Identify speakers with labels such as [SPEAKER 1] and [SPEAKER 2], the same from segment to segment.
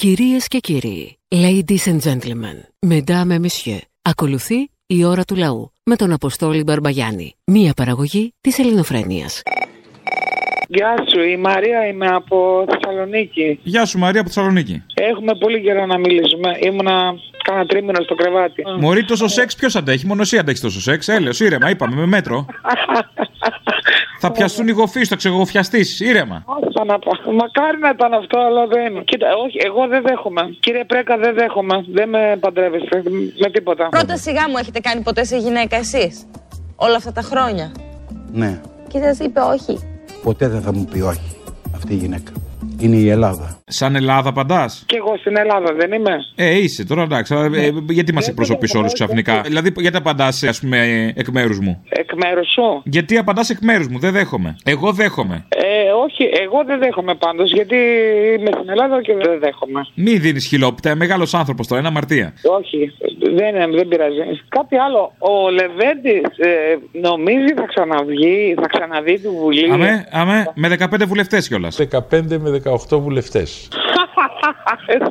[SPEAKER 1] Κυρίες και κύριοι, ladies and gentlemen, mesdames et messieurs, ακολουθεί η ώρα του λαού με τον Αποστόλη Μπαρμπαγιάννη, μία παραγωγή της ελληνοφρένειας.
[SPEAKER 2] Γεια σου, η Μαρία είμαι από Θεσσαλονίκη.
[SPEAKER 3] Γεια σου Μαρία από Θεσσαλονίκη.
[SPEAKER 2] Έχουμε πολύ καιρό να μιλήσουμε. Ήμουνα κάνα τρίμηνο στο κρεβάτι.
[SPEAKER 3] Μωρή τόσο σεξ ποιος αντέχει, μόνο εσύ αντέχεις τόσο σεξ. Έλεος, ήρεμα, είπαμε με μέτρο. Θα πιαστούν οι γοφείς, θα ξεγοφιαστείς. Ήρεμα.
[SPEAKER 2] Όχι, θα να πω. Μακάρι να ήταν αυτό, αλλά δεν. Κοίτα, όχι, εγώ δεν δέχομαι. Κύριε Πρέκα, δεν δέχομαι. Δεν με παντρεύεστε με τίποτα.
[SPEAKER 4] Πρώτα σιγά μου έχετε κάνει ποτέ σε γυναίκα εσείς; Όλα αυτά τα χρόνια;
[SPEAKER 5] Ναι,
[SPEAKER 4] Και σας είπε όχι;
[SPEAKER 5] ποτέ δεν θα μου πει όχι αυτή η γυναίκα. Είναι η Ελλάδα.
[SPEAKER 3] Σαν Ελλάδα παντά.
[SPEAKER 2] Και εγώ στην Ελλάδα δεν είμαι.
[SPEAKER 3] Ε, είσαι τώρα εντάξει. αλλά, ε, γιατί μας εκπροσωπείς όλους ξαφνικά; Δηλαδή, γιατί απαντάς, ας πούμε, εκ μέρους μου;
[SPEAKER 2] Εκ μέρους σου;
[SPEAKER 3] Γιατί απαντάς εκ μέρους μου, δεν δέχομαι. Εγώ δέχομαι.
[SPEAKER 2] Ε, όχι, εγώ δεν δέχομαι πάντως, γιατί είμαι στην Ελλάδα και δεν δέχομαι.
[SPEAKER 3] Μη δίνεις χιλόπιτα, μεγάλος άνθρωπος τώρα, είναι αμαρτία.
[SPEAKER 2] Όχι, δεν, δεν πειράζει. Κάτι άλλο. Ο Λεβέντης ε, νομίζει θα ξαναβγεί, θα ξαναδεί τη Βουλή;
[SPEAKER 3] Αμέ, αμέ, με 15 βουλευτές κιόλας.
[SPEAKER 6] 15 με 18 βουλευτές.
[SPEAKER 3] Fuck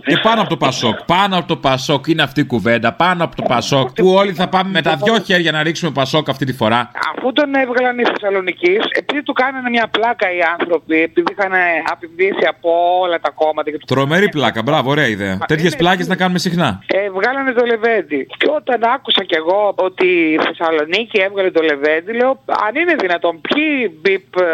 [SPEAKER 3] Και πάνω από το Πασόκ. Πάνω από το Πασόκ είναι αυτή η κουβέντα. Πάνω από το Πασόκ. Που όλοι θα πάμε με τα δυο χέρια να ρίξουμε Πασόκ αυτή τη φορά.
[SPEAKER 2] Αφού τον έβγαλαν οι Θεσσαλονίκη, επειδή του κάνανε μια πλάκα οι άνθρωποι, επειδή είχαν απειβήσει από όλα τα κόμματα. Και του...
[SPEAKER 3] Τρομερή πλάκα, μπράβο, ωραία ιδέα. Τέτοιες πλάκες να κάνουμε συχνά.
[SPEAKER 2] Ε, βγάλανε το Λεβέντι. Και όταν άκουσα κι εγώ ότι η Θεσσαλονίκη έβγαλε το Λεβέντι, λέω αν είναι δυνατόν, ποιοι μπιπ ε,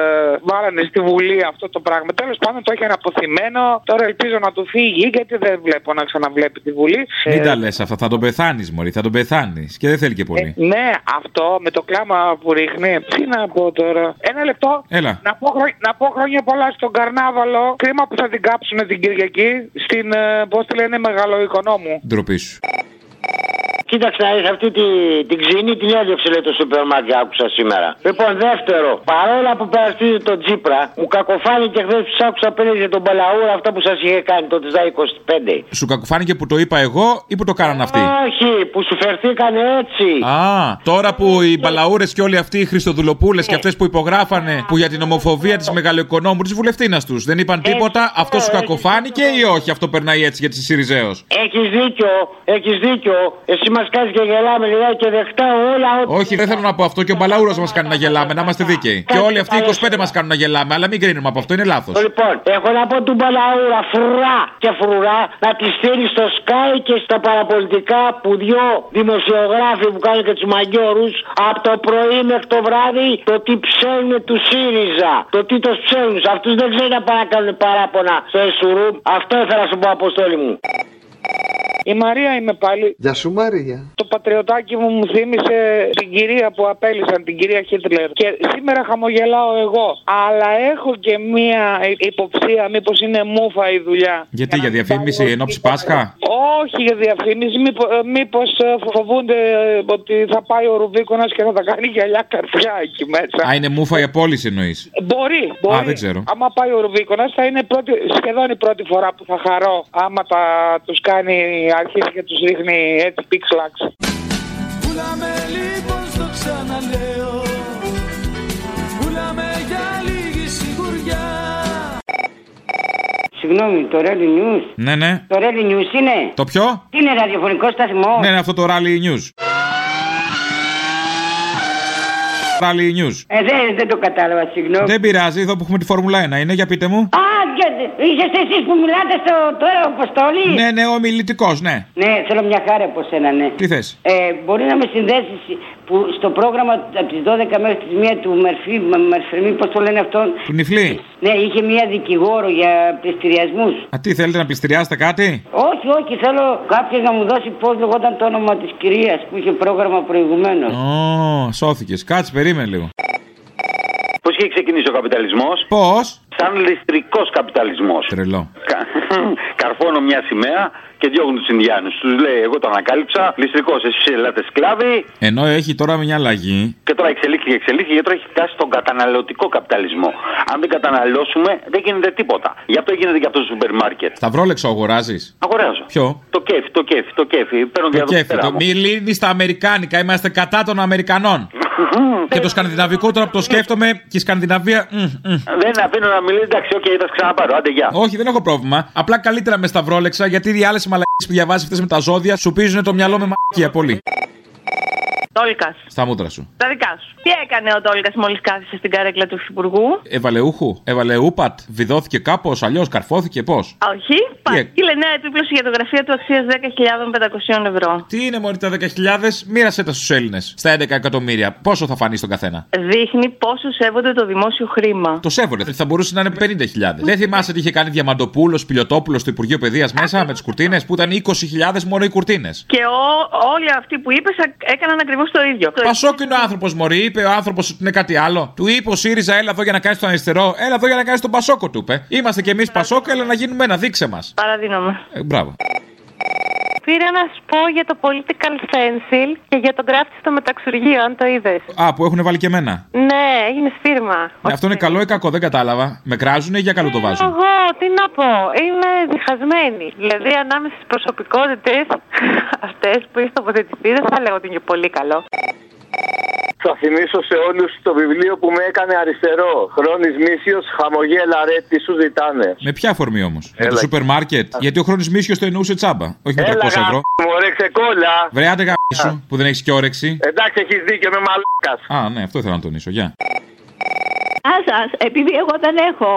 [SPEAKER 2] βάλανε στη Βουλή αυτό το πράγμα. Τέλος πάντων το είχαν αποθυμένο. Τώρα ελπίζω να του φύγει, γιατί δεν βλέπω να ξαναβλέπει τη Βουλή.
[SPEAKER 3] Μην
[SPEAKER 2] Ε,
[SPEAKER 3] τα λες αυτά, θα τον πεθάνεις, Μωρή, θα τον πεθάνεις. Και δεν θέλει και πολύ.
[SPEAKER 2] Ε, ναι, αυτό με το κλάμα που ρίχνει. Τι να πω τώρα. Ένα λεπτό.
[SPEAKER 3] Έλα.
[SPEAKER 2] Να πω, χρό- να πω χρόνια πολλά στον Καρνάβαλο. Κρίμα που θα την κάψουν την Κυριακή στην, πώς τη λένε, μεγαλοοικονόμου.
[SPEAKER 3] Ντροπή σου.
[SPEAKER 7] Κοίταξε να δεις αυτή τη, την ξύνη την έδιωξε λέει το σούπερ μάρκετ άκουσα σήμερα. Λοιπόν, δεύτερο, παρόλα που περαστεί τον Τζίπρα, μου κακοφάνηκε χθες που σ' άκουσα πριν για τον Μπαλαούρα αυτά που σας είχε κάνει το ΤΖΑ 25.
[SPEAKER 3] Σου κακοφάνηκε που το είπα εγώ ή που το κάναν αυτοί;
[SPEAKER 7] Όχι, που σου φερθήκανε έτσι.
[SPEAKER 3] Α, τώρα που οι μπαλαούρες και όλοι αυτοί οι Χριστοδουλοπούλες και αυτές που υπογράφανε που για την ομοφοβία της μεγαλοοικονόμου της βουλευτήνα τους δεν είπαν τίποτα, αυτός σου κακοφάνηκε ή όχι, αυτό περνάει έτσι γιατί είσαι Σιριζέο.
[SPEAKER 7] Έχεις δίκιο, έχεις δίκιο. Εσύ μας κάνεις και γελάμε λιγάκι και δεχτά όλα ό,τι.
[SPEAKER 3] Όχι, δεν θέλω να πω αυτό και ο μπαλαούρο μας κάνει να γελάμε, να είμαστε δίκαιοι. Και όλοι αυτοί οι 25 μας κάνουν να γελάμε, αλλά μην κρίνουμε από αυτό, είναι λάθος.
[SPEAKER 7] Λοιπόν, έχω να πω του Μπαλαούρα φρουρά και φρουρά να τη στείλει στο Sky και στα παραπολιτικά που δυο δημοσιογράφοι που κάνουν και τους μαγκιόρου από το πρωί μέχρι το βράδυ το τι ψέλνουν του ΣΥΡΙΖΑ. Το τι το ψέλνουν. Σε αυτούς δεν ξέρει να πάνε να κάνουν παράπονα στο Εσουρούμ. Αυτό ήθελα να σου πω, Αποστόλη μου.
[SPEAKER 2] Η Μαρία είμαι πάλι.
[SPEAKER 8] Γεια σου Μαρία.
[SPEAKER 2] Το πατριωτάκι μου μου θύμισε την κυρία που απέλησαν, την κυρία Χίτλερ. Και σήμερα χαμογελάω εγώ. Αλλά έχω και μία υποψία, μήπως είναι μούφα η δουλειά.
[SPEAKER 3] Γιατί,
[SPEAKER 2] να
[SPEAKER 3] για
[SPEAKER 2] μην
[SPEAKER 3] διαφήμιση
[SPEAKER 2] πάρω
[SPEAKER 3] εν ώψη
[SPEAKER 2] τίποτα.
[SPEAKER 3] Πάσχα;
[SPEAKER 2] Όχι για διαφήμιση. Μήπω φοβούνται ε, ότι θα πάει ο Ρουβίκονας και θα τα κάνει γυαλιά καρδιά εκεί μέσα.
[SPEAKER 3] Α, είναι μούφα η απόλυση εννοείς;
[SPEAKER 2] Μπορεί, μπορεί.
[SPEAKER 3] Α, δεν ξέρω.
[SPEAKER 2] Άμα πάει ο Ρουβίκονας, θα είναι πρώτη, σχεδόν η πρώτη φορά που θα χαρώ. Άμα τα τους κάνει αρχίσει και τους ρίχνει έτσι πίξλαξ.
[SPEAKER 9] Πουλάμε λοιπόν στο ξαναλέω Πουλάμε για λίγη σιγουριά
[SPEAKER 10] Συγγνώμη, το Rally News.
[SPEAKER 3] Ναι, ναι.
[SPEAKER 10] Το Rally News είναι.
[SPEAKER 3] Το ποιο;
[SPEAKER 10] Τι είναι ραδιοφωνικό σταθμό;
[SPEAKER 3] Ναι, ναι, αυτό το Rally News. Rally News.
[SPEAKER 10] Ε, δεν, δεν το κατάλαβα, συγγνώμη.
[SPEAKER 3] Δεν πειράζει, εδώ που έχουμε τη Φόρμουλα 1 είναι, για πείτε μου.
[SPEAKER 10] Α, και- είσαστε εσείς που μιλάτε στο τώρα, Αποστολή.
[SPEAKER 3] Ναι, ναι, ο μιλητικό, ναι.
[SPEAKER 10] Ναι, θέλω μια χάρη από σένα, ναι.
[SPEAKER 3] Τι θες;
[SPEAKER 10] Ε, μπορεί να με συνδέσεις που στο πρόγραμμα από τις 12 μέχρι τις 1 του Μερφή, Μερφερμή, πώς το λένε αυτόν;
[SPEAKER 3] Του νυφλή.
[SPEAKER 10] Ναι, είχε μια δικηγόρο για πληστηριασμούς.
[SPEAKER 3] Α, τι θέλετε να πληστηριάσετε κάτι;
[SPEAKER 10] Όχι, όχι, θέλω κάποιος να μου δώσει πώς λεγόταν το όνομα της κυρίας που είχε πρόγραμμα προηγουμένως.
[SPEAKER 3] Ω, σώθηκες. Κάτσε, περίμενε λίγο.
[SPEAKER 11] Πώς είχε ξεκινήσει ο καπιταλισμός,
[SPEAKER 3] Πώς;
[SPEAKER 11] σαν ληστρικός καπιταλισμός.
[SPEAKER 3] Τρελό.
[SPEAKER 11] Καρφώνω μια σημαία και διώχνουν τους Ινδιάνους. Τους λέει: Εγώ το ανακάλυψα, ληστρικός, εσεί ελάτε σκλάβοι.
[SPEAKER 3] Ενώ έχει τώρα μια αλλαγή.
[SPEAKER 11] Και τώρα εξελίχθηκε, εξελίχθηκε, γιατί τώρα έχει φτάσει στον καταναλωτικό καπιταλισμό. Αν δεν καταναλώσουμε, δεν γίνεται τίποτα. Γι' αυτό γίνεται και αυτό το σούπερ μάρκετ.
[SPEAKER 3] Σταυρόλεξο αγοράζεις;
[SPEAKER 11] Αγοράζω.
[SPEAKER 3] Ποιο;
[SPEAKER 11] Το κέφι, το κέφι, το κέφι. Παίρνω
[SPEAKER 3] Το
[SPEAKER 11] για
[SPEAKER 3] κέφι. Το μη λύνει στα Αμερικάνικα. Είμαστε κατά των Αμερικανών. Και το σκανδιναβικό τώρα που το σκέφτομαι και η Σκανδιναβία. μ, μ.
[SPEAKER 11] Δεν αφήνω να μιλήσει, εντάξει, οκ, θα σε ξαναπάρω. Άντε, γεια.
[SPEAKER 3] Όχι, δεν έχω πρόβλημα. Απλά καλύτερα με σταυρόλεξα γιατί οι άλλες μαλακίες που διαβάζεις αυτές με τα ζώδια σου πήζουν το μυαλό με μαλακία πολύ.
[SPEAKER 8] Τόλκας.
[SPEAKER 3] Στα μούτρα σου.
[SPEAKER 8] Τα δικά σου. Τι έκανε ο Τόλκας μόλις κάθισε στην καρέκλα του Υφυπουργού;
[SPEAKER 3] Έβαλε UHU, έβαλε ούπατ, βιδώθηκε κάπως, αλλιώς καρφώθηκε πώς;
[SPEAKER 8] Όχι. Παρήγγειλε νέα επίπλωση για το γραφείο του αξίας 10.500 ευρώ.
[SPEAKER 3] Τι είναι μόλι τα 10.000, μοίρασε τα στους Έλληνες. Στα 11 εκατομμύρια. Πόσο θα φανεί στον καθένα;
[SPEAKER 8] Δείχνει πόσο σέβονται το δημόσιο χρήμα.
[SPEAKER 3] Το σέβονται. Θα μπορούσε να είναι 50.000. Δεν θυμάσαι τι είχε κάνει Διαμαντοπούλος, Πιλιοτόπουλο στο Υπουργείο Παιδείας μέσα με τις κουρτίνες που ήταν 20.000 μόνο οι κουρτίνες.
[SPEAKER 8] Και ο, όλοι αυτοί που είπες έκαναν ακριβώς το ίδιο.
[SPEAKER 3] Πασόκινο άνθρωπος Μωρή, είπε ο άνθρωπος ότι είναι κάτι άλλο. Του είπε ο ΣΥΡΙΖΑ, έλα εδώ για να κάνεις τον αριστερό, έλα εδώ για να κάνεις τον Πασόκο, του είπε. Είμαστε κι εμείς Πασόκο, έλα να γίνουμε ένα, δείξε μας.
[SPEAKER 8] Παραδίνομαι.
[SPEAKER 3] Ε, μπράβο.
[SPEAKER 12] Πήρα να σου πω για το political stencil και για τον γράφτη στο μεταξουργείο, αν το είδες.
[SPEAKER 3] Α, που έχουν βάλει και εμένα.
[SPEAKER 12] Ναι, έγινε φίρμα.
[SPEAKER 3] Ε, Αυτό είναι καλό ή κακό, δεν κατάλαβα. Με κράζουν ή για καλό το βάζουν;
[SPEAKER 12] Εγώ, τι να πω, είμαι διχασμένη. Δηλαδή, ανάμεσα στις προσωπικότητες αυτές που έχει τοποθετηθεί, δεν θα λέγω ότι είναι πολύ καλό.
[SPEAKER 13] Θα θυμίσω σε όλους το βιβλίο που με έκανε αριστερό. Χρόνης Μίσιος, χαμογέλα ρε, τι σου ζητάνε.
[SPEAKER 3] Με ποια αφορμή όμως; Με το
[SPEAKER 13] Έλα.
[SPEAKER 3] σούπερ μάρκετ. Γιατί ο χρόνο μίσιος το εννοούσε τσάμπα. Όχι με 300
[SPEAKER 13] Έλα,
[SPEAKER 3] ευρώ.
[SPEAKER 13] Μωρέ, ξεκόλα.
[SPEAKER 3] Βρε, άντε γάμι σου που δεν έχεις και όρεξη.
[SPEAKER 13] Εντάξει, έχεις δίκιο με μαλάκας.
[SPEAKER 3] Α, ναι, αυτό ήθελα να τονίσω. Γεια.
[SPEAKER 14] Γεια σα. Επειδή εγώ δεν έχω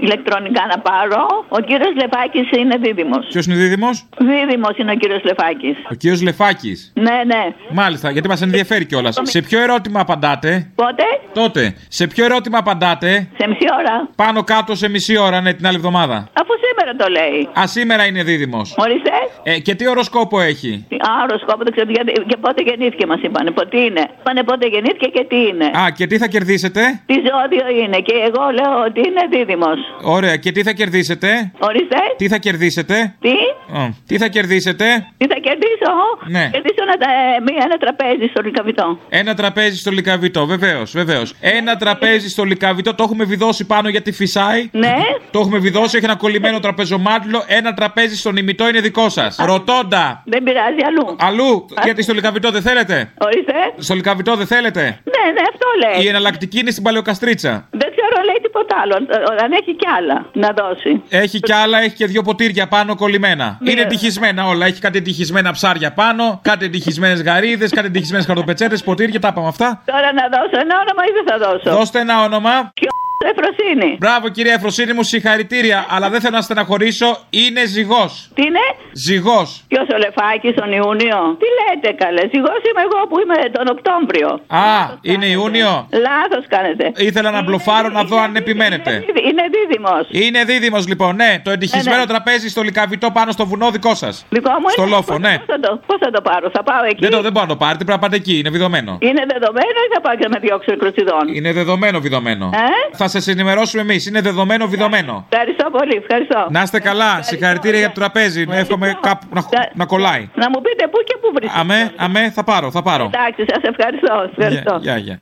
[SPEAKER 14] ηλεκτρονικά να πάρω, ο κύριος Λεφάκη είναι δίδυμος.
[SPEAKER 3] Ποιος είναι δίδυμος;
[SPEAKER 14] Δίδυμος είναι ο κύριος Λεφάκη.
[SPEAKER 3] Ο κύριος Λεφάκης.
[SPEAKER 14] Ναι, ναι.
[SPEAKER 3] Μάλιστα, γιατί μας ενδιαφέρει κιόλας. Σε ποιο ερώτημα απαντάτε;
[SPEAKER 14] Πότε;
[SPEAKER 3] Τότε. Σε ποιο ερώτημα απαντάτε;
[SPEAKER 14] Σε μισή ώρα.
[SPEAKER 3] Πάνω κάτω σε μισή ώρα, ναι, την άλλη εβδομάδα.
[SPEAKER 14] Αφού σήμερα το λέει.
[SPEAKER 3] Α, σήμερα είναι δίδυμος.
[SPEAKER 14] Ορίστε.
[SPEAKER 3] Ε, και τι οροσκόπο έχει;
[SPEAKER 14] Α, οροσκόπο δεν ξέρω γιατί. Και πότε γεννήθηκε μας είπανε. Πότε είναι; Είπανε πότε γεννήθηκε και τι είναι.
[SPEAKER 3] Α, και τι θα κερδίσετε;
[SPEAKER 14] Τι ζώδιο είναι. Και εγώ λέω ότι είναι δίδυμος.
[SPEAKER 3] Ωραία, και τι θα κερδίσετε;
[SPEAKER 14] Ορίστε.
[SPEAKER 3] Τι θα κερδίσετε;
[SPEAKER 14] Τι;
[SPEAKER 3] Ω, τι θα κερδίσετε;
[SPEAKER 14] Τι θα κερδίσω;
[SPEAKER 3] Ναι.
[SPEAKER 14] Κερδίσω ένα, ε, μία- ένα τραπέζι στο Λικαβιτό.
[SPEAKER 3] Ένα τραπέζι στο λικαβιτό, βεβαίως, βεβαίως. Ένα τραπέζι στο λικαβιτό, το έχουμε βιδώσει πάνω γιατί φυσάει.
[SPEAKER 14] Ναι.
[SPEAKER 3] Το έχουμε βιδώσει, έχει ένα κολλημένο τραπεζομάτιλο. Ένα τραπέζι στον ημιτό είναι δικό σας. Ρωτώντα.
[SPEAKER 14] Δεν πειράζει αλλού.
[SPEAKER 3] Αλλού, γιατί στο λικαβιτό δεν θέλετε;
[SPEAKER 14] Ορίστε.
[SPEAKER 3] Στο λικαβιτό δεν θέλετε;
[SPEAKER 14] Ναι, ναι, αυτό λέει.
[SPEAKER 3] Η εναλλακτική είναι στην παλαιοκαστρίτσα.
[SPEAKER 14] Δεν ξέρω, λέει τίποτα άλλο. Ε, Αν έχει κι άλλα να δώσει.
[SPEAKER 3] Έχει κι άλλα, έχει και δύο ποτήρια πάνω κολλημένα.
[SPEAKER 14] Ναι.
[SPEAKER 3] Είναι τυχισμένα όλα. Έχει κάτι τυχισμένα ψάρια πάνω, κάτι τυχισμένες γαρίδες, κάτι τυχισμένες χαρτοπετσέτες, ποτήρια, τα είπαμε αυτά.
[SPEAKER 14] Τώρα να δώσω ένα όνομα ή δεν θα δώσω;
[SPEAKER 3] Δώστε ένα όνομα.
[SPEAKER 14] Ποιο Εφροσύνη.
[SPEAKER 3] Μπράβο κυρία Εφροσύνη μου, συγχαρητήρια. Αλλά δεν θέλω να στεναχωρήσω, είναι ζυγός.
[SPEAKER 14] Τι είναι;
[SPEAKER 3] Ζυγός.
[SPEAKER 14] Ποιος ο Λεφάκης τον Ιούνιο; Τι λέτε καλέ. Ζυγός είμαι εγώ που είμαι τον Οκτώβριο.
[SPEAKER 3] Α, είναι Ιούνιο.
[SPEAKER 14] Λάθος κάνετε.
[SPEAKER 3] Ήθελα να μπλοφάρω να δω αν επιμένετε.
[SPEAKER 14] Είναι δίδυμος.
[SPEAKER 3] Είναι δίδυμος λοιπόν, ναι. Το εντυχισμένο
[SPEAKER 14] Ναι, ναι.
[SPEAKER 3] τραπέζι στο λικαβιτό πάνω στο βουνό δικό σας.
[SPEAKER 14] Δικό μου
[SPEAKER 3] Στο
[SPEAKER 14] είναι;
[SPEAKER 3] λόφο, ναι.
[SPEAKER 14] Πώ θα, το, πώς θα το πάρω, θα πάω εκεί;
[SPEAKER 3] Δεν, το, δεν μπορώ να το πάρετε, πρέπει να πάτε εκεί, είναι βιδωμένο.
[SPEAKER 14] Είναι δεδομένο ή θα πάω και να με διώξω εκρουτσιδών.
[SPEAKER 3] Είναι δεδομένο βιδωμένο.
[SPEAKER 14] Ε;
[SPEAKER 3] Θα σα ενημερώσουμε εμείς, είναι δεδομένο βιδωμένο.
[SPEAKER 14] Ευχαριστώ πολύ, ευχαριστώ.
[SPEAKER 3] Να είστε καλά, συγχαρητήρια για το τραπέζι. Εύχομαι κάπου να, να κολλάει.
[SPEAKER 14] Να μου πείτε πού και πού βρίσκεται.
[SPEAKER 3] Αμέ, αμέ, θα πάρω, θα πάρω.
[SPEAKER 14] Εντάξει, σας ευχαριστώ. ευχαριστώ.
[SPEAKER 3] Γεια, γεια.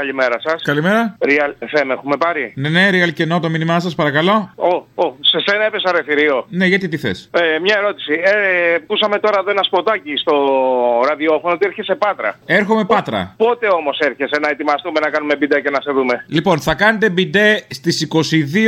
[SPEAKER 15] Καλημέρα σας.
[SPEAKER 3] Καλημέρα.
[SPEAKER 15] Real FM έχουμε πάρει;
[SPEAKER 3] Ναι, ναι, real κενό το μήνυμά σας, παρακαλώ.
[SPEAKER 15] Ω, ω, σε σένα έπεσα ρε θηρίο.
[SPEAKER 3] Ναι, γιατί τι θες;
[SPEAKER 15] Ε, μια ερώτηση. Ε, πούσαμε τώρα εδώ ένα σποτάκι στο ραδιόφωνο ότι έρχεσαι Πάτρα.
[SPEAKER 3] Έρχομαι Πάτρα.
[SPEAKER 15] Πότε όμως έρχεσαι να ετοιμαστούμε να κάνουμε μπιντέ και να σε δούμε;
[SPEAKER 3] Λοιπόν, θα κάνετε μπιντέ στις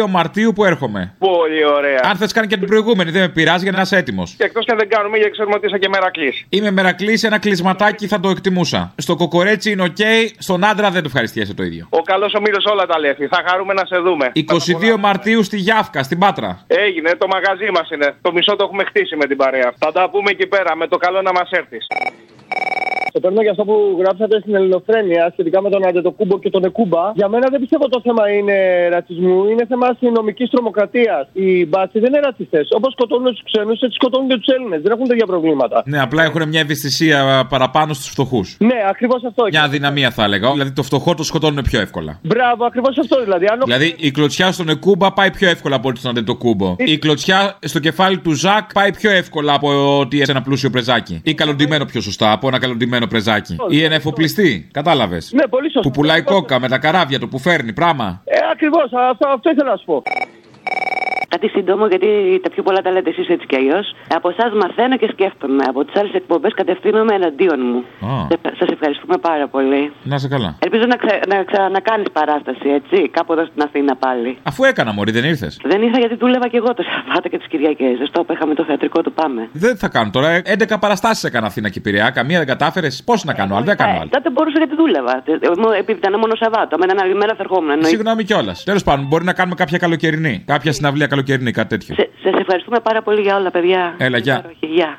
[SPEAKER 3] 22 Μαρτίου που έρχομαι.
[SPEAKER 15] Πολύ ωραία.
[SPEAKER 3] Αν θες, κάνει και την προηγούμενη, δεν με πειράζει για να είσαι έτοιμος.
[SPEAKER 15] Και εκτός και αν δεν κάνουμε, γιατί ξέρουμε ότι είσαι και μερακλής.
[SPEAKER 3] Είμαι μερακλής, ένα κλυσματάκι θα το εκτιμούσα. Στο κοκορέτσι είναι οκ, στον άντρα δεν το ευχαριστιέσαι το ίδιο.
[SPEAKER 15] Ο καλός ο Μύρο όλα τα λέει. Θα χαρούμε να σε δούμε.
[SPEAKER 3] 22 Μαρτίου στη Γιάφκα, στην Πάτρα.
[SPEAKER 15] Έγινε, το μαγαζί μας είναι. Το μισό το έχουμε χτίσει με την παρέα. Θα τα πούμε εκεί πέρα. Με το καλό να μας έρθεις.
[SPEAKER 16] Το παίρνω για αυτό που γράψατε στην Ελληνοφρένεια σχετικά με τον Αντετοκούμπο και τον Εκούμπα. Για μένα δεν πιστεύω το θέμα είναι ρατσισμού, είναι θέμα αστυνομικής τρομοκρατίας. Οι μπάτσοι δεν είναι ρατσιστές. Όπως σκοτώνουν τους ξένους, έτσι σκοτώνουν και τους Έλληνες. Δεν έχουν τέτοια προβλήματα.
[SPEAKER 3] Ναι, απλά έχουν μια ευαισθησία παραπάνω στους φτωχούς.
[SPEAKER 16] Ναι, ακριβώς αυτό.
[SPEAKER 3] Μια αδυναμία θα έλεγα. Δηλαδή το φτωχό το σκοτώνουν πιο εύκολα.
[SPEAKER 16] Μπράβο, ακριβώς αυτό δηλαδή. Αν...
[SPEAKER 3] Δηλαδή η κλωτσιά στον Εκούμπα πάει πιο εύκολα από ότι στον Αντετοκούμπο. Η κλωτσιά στο κεφάλι του Ζακ πάει πιο εύκολα από ότι σε ένα πλούσιο πρεζάκι. Ή καλοντημένο πιο σωστά από ένα καλοντημένο πρεζάκι. Ή ένα εφοπλιστή. Κατάλαβες.
[SPEAKER 16] Ναι, πολύ σωστά.
[SPEAKER 3] Που πουλάει κόκα με τα καράβια του που φέρνει πράγμα.
[SPEAKER 16] Ε, ακριβώς, αυτό, αυτό ήθελα να σου πω.
[SPEAKER 17] Κάτι σύντομο, γιατί τα πιο πολλά τα λέτε εσείς έτσι κι αλλιώς. Από εσάς μαθαίνω και σκέφτομαι. Από τις άλλες εκπομπές κατευθύνομαι εναντίον μου. Σας ευχαριστούμε πάρα πολύ.
[SPEAKER 3] Να σε καλά.
[SPEAKER 17] Ελπίζω να, ξε, να ξανακάνει παράσταση, έτσι, κάπου εδώ στην Αθήνα πάλι.
[SPEAKER 3] Αφού έκανα, Μωρή, δεν ήρθες.
[SPEAKER 17] Δεν ήρθα γιατί δούλευα και εγώ το Σαββάτο και τις Κυριακές. Δεν στο είχαμε το θεατρικό του Πάμε.
[SPEAKER 3] Δεν θα κάνω τώρα. 11 παραστάσεις έκανα Αθήνα και Πειραιά. Καμία δεν κατάφερες. Πώς να κάνω, αλλά δεν κάνω
[SPEAKER 17] Ε,
[SPEAKER 3] άλλο.
[SPEAKER 17] τότε μπορούσα γιατί δούλευα. Ε, ε, Επειδή ήταν μόνο Σαββάτο. Με έναν άλλη μέρα θα ερχόμουν. εννοείται.
[SPEAKER 3] Συγγνώμη κιόλας. Τέλος πάντων, μπορεί να κάνουμε κάποια καλοκαιρινή. Κάποια συναυλία καλοκαιρινή, κάτι τέτοιο.
[SPEAKER 17] Σας ευχαριστούμε πάρα πολύ για όλα, παιδιά.
[SPEAKER 3] Έλα, γεια.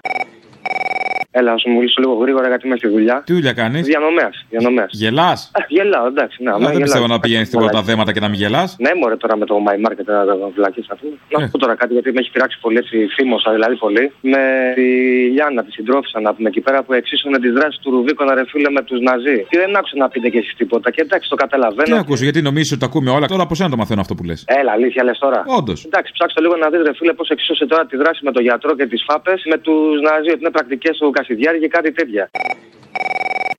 [SPEAKER 17] Γεια.
[SPEAKER 18] Έλα, να σου μιλήσω λίγο γρήγορα γιατί είμαι στη δουλειά.
[SPEAKER 3] Τι δουλειά κάνεις;
[SPEAKER 18] Διανομέας. Διανομές.
[SPEAKER 3] Γελάς;
[SPEAKER 18] Α, γελάω, εντάξει. Ναι, άμα
[SPEAKER 3] δεν
[SPEAKER 18] γελάω.
[SPEAKER 3] πιστεύω να πηγαίνεις στην πρώτα θέματα και να μην γελάς.
[SPEAKER 18] Ναι, μωρέ τώρα με το My Market να τα βλακεί αυτό. Να σου πω τώρα κάτι γιατί με έχει πειράξει πολύ έτσι θύμωσα δηλαδή πολύ. Με τη Λιάννα, τη συντρόφισσα να πούμε εκεί πέρα που εξίσωνε τις δράσεις του Ρουβίκονα ρε φίλε με τους Ναζί. Και δεν άκουσα να πείτε και εσείς τίποτα. Και εντάξει, το
[SPEAKER 3] Τι
[SPEAKER 18] καταλαβαίνω.
[SPEAKER 3] ακούσω, γιατί νομίζεις ότι τα ακούμε όλα. Τώρα από σένα το μαθαίνω αυτό που λες;
[SPEAKER 18] Έλα, αλήθεια λες τώρα.
[SPEAKER 3] Όντως.
[SPEAKER 18] Εντάξει, ψάξτε λίγο να δείτε, ρε φίλε, πώς εξίσωσε τώρα τη δράση με τον γιατρό και τις φάπες με τους Ναζί. Ότι είναι πρακτικές του Κασιδιάρη και κάτι τέτοια.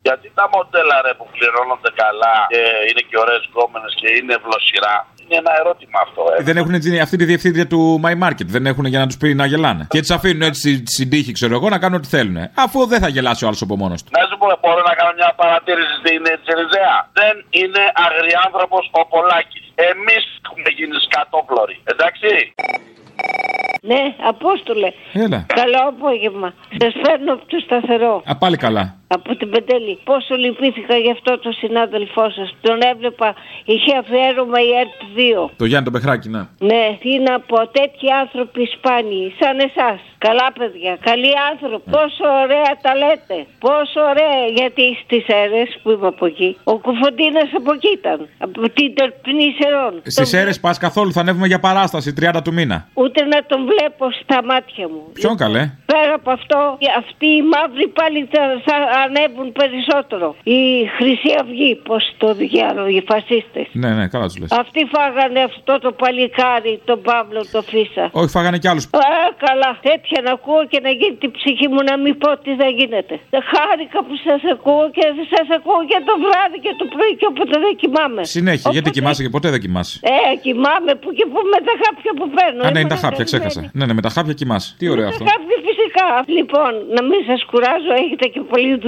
[SPEAKER 19] Γιατί τα μοντέλα ρε που πληρώνονται καλά και είναι και ωραίες γκόμενες και είναι ευλοσιρά. Είναι ένα ερώτημα αυτό, ε.
[SPEAKER 3] Δεν έχουν έτσι αυτή τη διευθύντρια του My Market. Δεν έχουν για να τους πει να γελάνε. Και έτσι αφήνουν έτσι στην τύχη, ξέρω εγώ, να κάνουν ό,τι θέλουν. Αφού δεν θα γελάσει ο άλλος από μόνος του.
[SPEAKER 19] Να σου πω, μπορώ να κάνω μια παρατήρηση στην Τσεριζέα. Δεν είναι αγριάνθρωπο ο Πολάκης. Εμείς έχουμε γίνει σκατόφλωροι. Εντάξει.
[SPEAKER 20] Ναι, Απόστολε.
[SPEAKER 3] Έλα.
[SPEAKER 20] Καλό απόγευμα. Σας φέρνω από το σταθερό.
[SPEAKER 3] Α, πάλι καλά.
[SPEAKER 20] Από την Πεντέλη. Πόσο λυπήθηκα γι' αυτό το συνάδελφό σας. Τον έβλεπα, είχε αφιέρωμα η ΕΡΤ 2.
[SPEAKER 3] Το Γιάννη το Πεχράκι, ναι.
[SPEAKER 20] Ναι, τι να πω, τέτοιοι άνθρωποι σπάνιοι, σαν εσάς. Καλά παιδιά, καλοί άνθρωποι. Πόσο ωραία τα λέτε. Πόσο ωραία, γιατί στις αίρες που είμαι από εκεί. Ο Κουφοντίνας από εκεί ήταν. Από την τερπνή Σερών.
[SPEAKER 3] Στις αίρες πας καθόλου, θα ανέβουμε για παράσταση 30 του μήνα.
[SPEAKER 20] Ούτε να τον βλέπω στα μάτια μου.
[SPEAKER 3] Ποιον καλέ;
[SPEAKER 20] Πέρα από αυτό, αυτοί οι μαύροι πάλι θα, θα ανέβουν περισσότερο. Η Χρυσή Αυγή, πώς το διάλογο, οι φασίστες.
[SPEAKER 3] Ναι, ναι, καλά τους λες.
[SPEAKER 20] Αυτοί φάγανε αυτό το παλικάρι, τον Παύλο, το Φίσα.
[SPEAKER 3] Όχι, φάγανε κι άλλους.
[SPEAKER 20] Α, καλά. Τέτοια να ακούω και να γίνει την ψυχή μου να μην πω τι θα γίνεται. Χάρηκα που σας ακούω και σας ακούω και το βράδυ και το πρωί και όποτε δεν κοιμάμαι.
[SPEAKER 3] Συνέχεια, γιατί κοιμάσαι και ποτέ δεν κοιμάσαι;
[SPEAKER 20] Ε, κοιμάμαι που και που με τα χάπια που παίρνω.
[SPEAKER 3] Α, ναι, είναι
[SPEAKER 20] Ήμουν
[SPEAKER 3] τα χάπια,
[SPEAKER 20] ερωτευμένη.
[SPEAKER 3] ξέχασα. Ναι, ναι, με τα χάπια κοιμάσαι. Τι ωραίο αυτό.
[SPEAKER 20] Χάπια φυσικά. Λοιπόν, να μην σας κουράζω, έχετε και πολλή δουλειά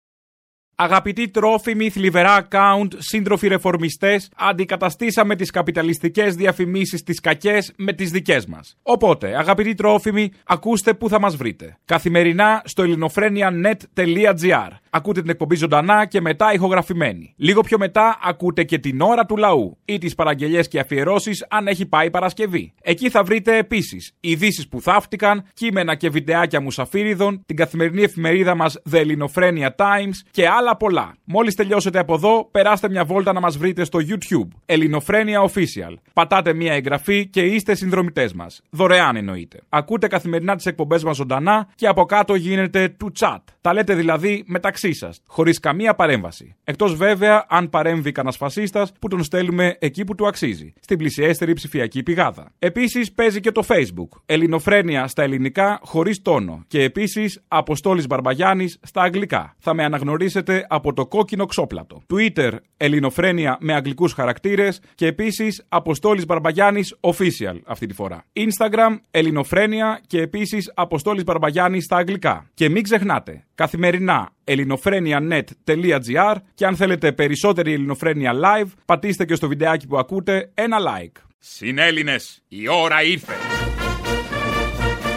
[SPEAKER 21] Αγαπητοί τρόφιμοι, θλιβερά account, σύντροφοι ρεφορμιστές, αντικαταστήσαμε τις καπιταλιστικές διαφημίσεις τις κακές με τις δικές μας. Οπότε, αγαπητοί τρόφιμοι, ακούστε πού θα μας βρείτε. Καθημερινά στο ελληνοφρένια.net.gr. Ακούτε την εκπομπή ζωντανά και μετά ηχογραφημένη. Λίγο πιο μετά ακούτε και την ώρα του λαού ή τις παραγγελίες και αφιερώσεις αν έχει πάει Παρασκευή. Εκεί θα βρείτε επίσης ειδήσεις που θαύτηκαν, κείμενα και βιντεάκια μουσαφίριδων, την καθημερινή εφημερίδα μας The Ελληνοφρένια Times και άλλα πολλά. Μόλις τελειώσετε από εδώ, περάστε μια βόλτα να μας βρείτε στο YouTube. Ελληνοφρένια Official. Πατάτε μια εγγραφή και είστε συνδρομητές μας. Δωρεάν εννοείται. Ακούτε καθημερινά τις εκπομπές μας ζωντανά και από κάτω γίνεται του chat. Τα λέτε δηλαδή μεταξύ σας, χωρίς καμία παρέμβαση. Εκτός βέβαια αν παρέμβει κανένα φασίστας που τον στέλνουμε εκεί που του αξίζει, στην πλησιέστερη ψηφιακή πηγάδα. Επίσης παίζει και το Facebook. Ελληνοφρένια στα ελληνικά χωρίς τόνο. Και επίσης Αποστόλης Μπαρμπαγιάννης στα αγγλικά. Θα με αναγνωρίσετε από το κόκκινο ξόπλατο. Twitter Ελληνοφρένια με αγγλικούς χαρακτήρες και επίσης Αποστόλης Μπαρμπαγιάννης Official αυτή τη φορά. Instagram Ελληνοφρένια και επίσης Αποστόλης Μπαρμπαγιάννης στα αγγλικά. Και μην ξεχνάτε, καθημερινά ελληνοφρένια.net.gr και αν θέλετε περισσότερη ελληνοφρένια live, πατήστε και στο βιντεάκι που ακούτε ένα like. Συνέλληνες, η ώρα ήρθε.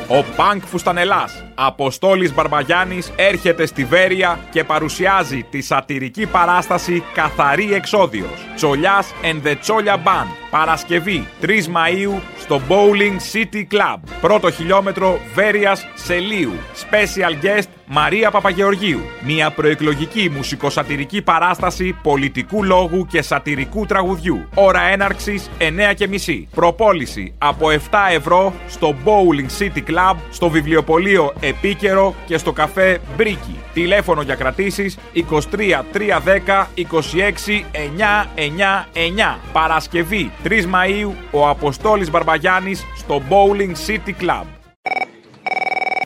[SPEAKER 21] Ο Πανκ Φουστανελάς, Αποστόλης Μπαρμπαγιάννης, έρχεται στη Βέρεια και παρουσιάζει τη σατυρική παράσταση «Καθαρή Εξόδιος». Τσολιάς and the Τσόλια Band. Παρασκευή 3 Μαΐου στο Bowling City Club. Πρώτο χιλιόμετρο Βέρειας Σελίου. Special guest Μαρία Παπαγεωργίου. Μια προεκλογική μουσικοσατυρική παράσταση πολιτικού λόγου και σατυρικού τραγουδιού. Ώρα έναρξης 9.30. Προπόληση από 7 ευρώ στο Bowling City Club, στο βιβλιοπωλείο Επίκαιρο και στο καφέ Μπρίκι. Τηλέφωνο για κρατήσεις 23 310 26 999. Παρασκευή 3 Μαου ο Αποστόλης Μπαρμπαγιάννης στο Bowling City Club.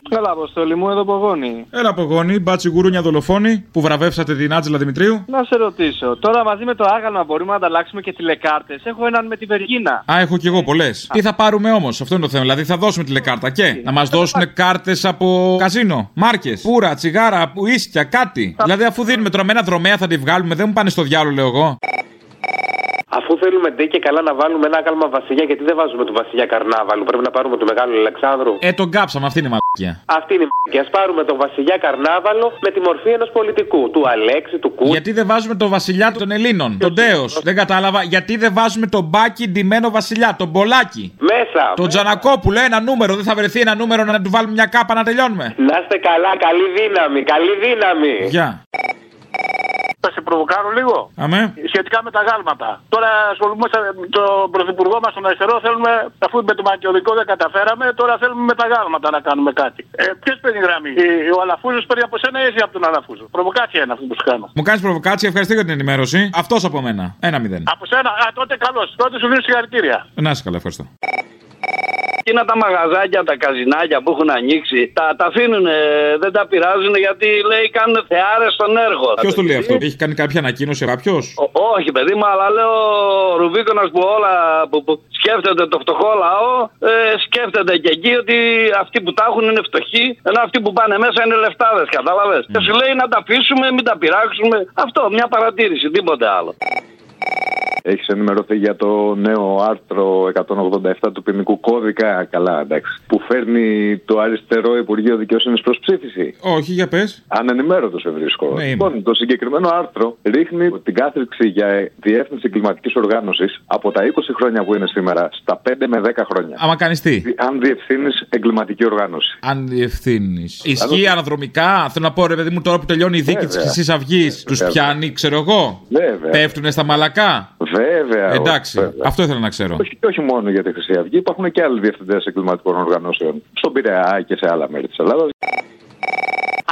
[SPEAKER 22] Καλά, Αποστόλη μου, εδώ πογόνι.
[SPEAKER 3] Έλα από γόνι, μπάτσι γουρούνια δολοφόνη που βραβεύσατε την Άτζελα Δημητρίου.
[SPEAKER 22] Να σε ρωτήσω, τώρα μαζί με το άγαλμα μπορούμε να ανταλλάξουμε και τηλεκάρτες; Έχω έναν με τη Βεργίνα.
[SPEAKER 3] Α, έχω κι εγώ πολλές. Τι θα πάρουμε όμως, αυτό είναι το θέμα. Δηλαδή θα δώσουμε τηλεκάρτα και να μας δώσουν κάρτες από καζίνο, μάρκες, πουρα, τσιγάρα, ουίσκια, κάτι. Δηλαδή αφού δίνουμε τώρα με ένα δρομέα θα τη βγάλουμε, δεν μου πάνε στο διάλογο, λέω εγώ.
[SPEAKER 23] Αφού θέλουμε ντε και καλά να βάλουμε ένα άκαλμα βασιλιά, γιατί δεν βάζουμε το βασιλιά Καρνάβαλου. Πρέπει να πάρουμε το μεγάλο Αλεξάνδρου.
[SPEAKER 3] Ε, τον κάψαμε, αυτή είναι η μαλακία.
[SPEAKER 23] Αυτή είναι η και ας πάρουμε τον βασιλιά Καρνάβαλο με τη μορφή ενός πολιτικού. Του Αλέξη, του Κού.
[SPEAKER 3] Γιατί δεν βάζουμε τον βασιλιά των Ελλήνων, τον Τέος. Δεν κατάλαβα. Γιατί δεν βάζουμε τον μπάκι ντυμένο βασιλιά, τον Μπολάκι.
[SPEAKER 23] Μέσα.
[SPEAKER 3] Τον Τζανακόπουλο, ένα νούμερο. Δεν θα βρεθεί ένα νούμερο να του βάλουμε μια κάπα να τελειώνουμε.
[SPEAKER 23] Να είστε καλά, καλή δύναμη, καλή δύναμη.
[SPEAKER 3] Γεια.
[SPEAKER 24] Θα σε προβοκάρω λίγο.
[SPEAKER 3] Αμέ.
[SPEAKER 24] Σχετικά με τα γάλματα. Τώρα ασχολούμαστε με τον πρωθυπουργό μας τον αριστερό. Θέλουμε, αφού με το μακιωδικό δεν καταφέραμε, τώρα θέλουμε με τα γάλματα να κάνουμε κάτι. Ε, Ποιος παίρνει γραμμή, ο Αλαφούζος παίρνει από σένα ή εσύ από τον Αλαφούζο; Προβοκάτσια είναι αυτό που σου κάνω.
[SPEAKER 3] Μου κάνεις προβοκάτσια, ευχαριστώ για την ενημέρωση. Αυτός από μένα. Ένα μηδέν.
[SPEAKER 24] Από σένα, α, τότε καλώς. Τότε σου δίνω συγχαρητήρια.
[SPEAKER 3] Να είσαι καλά, ευχαριστώ.
[SPEAKER 25] Εκείνα τα μαγαζάκια, τα καζινάκια που έχουν ανοίξει, τα, τα αφήνουν, δεν τα πειράζουν γιατί λέει κάνουν θεάρες στον έργο.
[SPEAKER 3] Ποιος το λέει αυτό, έχει κάνει κάποια ανακοίνωση κάποιο.
[SPEAKER 25] Ο- όχι, παιδί μου, αλλά λέω ο Ρουβίκονας που όλα που, που σκέφτεται το φτωχό λαό, ε, σκέφτεται και εκεί ότι αυτοί που τα έχουν είναι φτωχοί, ενώ αυτοί που πάνε μέσα είναι λεφτάδες, κατάλαβες. Και σου λέει να τα αφήσουμε, μην τα πειράξουμε. Αυτό, μια παρατήρηση, τίποτε άλλο.
[SPEAKER 26] Έχεις ενημερωθεί για το νέο άρθρο 187 του ποινικού κώδικα; Καλά, εντάξει. Που φέρνει το αριστερό Υπουργείο Δικαιοσύνης προς ψήφιση.
[SPEAKER 3] Όχι, για πες.
[SPEAKER 26] Ανενημέρωτος σε βρίσκω.
[SPEAKER 3] Ναι, είμαι.
[SPEAKER 26] λοιπόν, το συγκεκριμένο άρθρο ρίχνει την κάθριξη για διεύθυνση εγκληματικής οργάνωσης από τα 20 χρόνια που είναι σήμερα στα 5 με 10 χρόνια.
[SPEAKER 3] Άμα κάνεις τι;
[SPEAKER 26] Αν διευθύνεις εγκληματική οργάνωση.
[SPEAKER 3] Αν διευθύνεις. Ισχύει αναδρομικά; Θέλω να πω, ρε παιδί μου, τώρα που τελειώνει η δίκη της
[SPEAKER 26] Βέβαια.
[SPEAKER 3] Χρυσής Αυγής, τους
[SPEAKER 26] Βέβαια.
[SPEAKER 3] πιάνει, ξέρω εγώ.
[SPEAKER 26] Βέβαια.
[SPEAKER 3] Πέφτουνε στα μαλακά;
[SPEAKER 26] Βέβαια.
[SPEAKER 3] Εντάξει,
[SPEAKER 26] βέβαια.
[SPEAKER 3] αυτό ήθελα να ξέρω.
[SPEAKER 26] Όχι, και όχι μόνο για τη Χρυσή Αυγή, υπάρχουν και άλλοι διευθυντές εγκληματικών οργανώσεων. Στον Πειραιά και σε άλλα μέρη της Ελλάδας.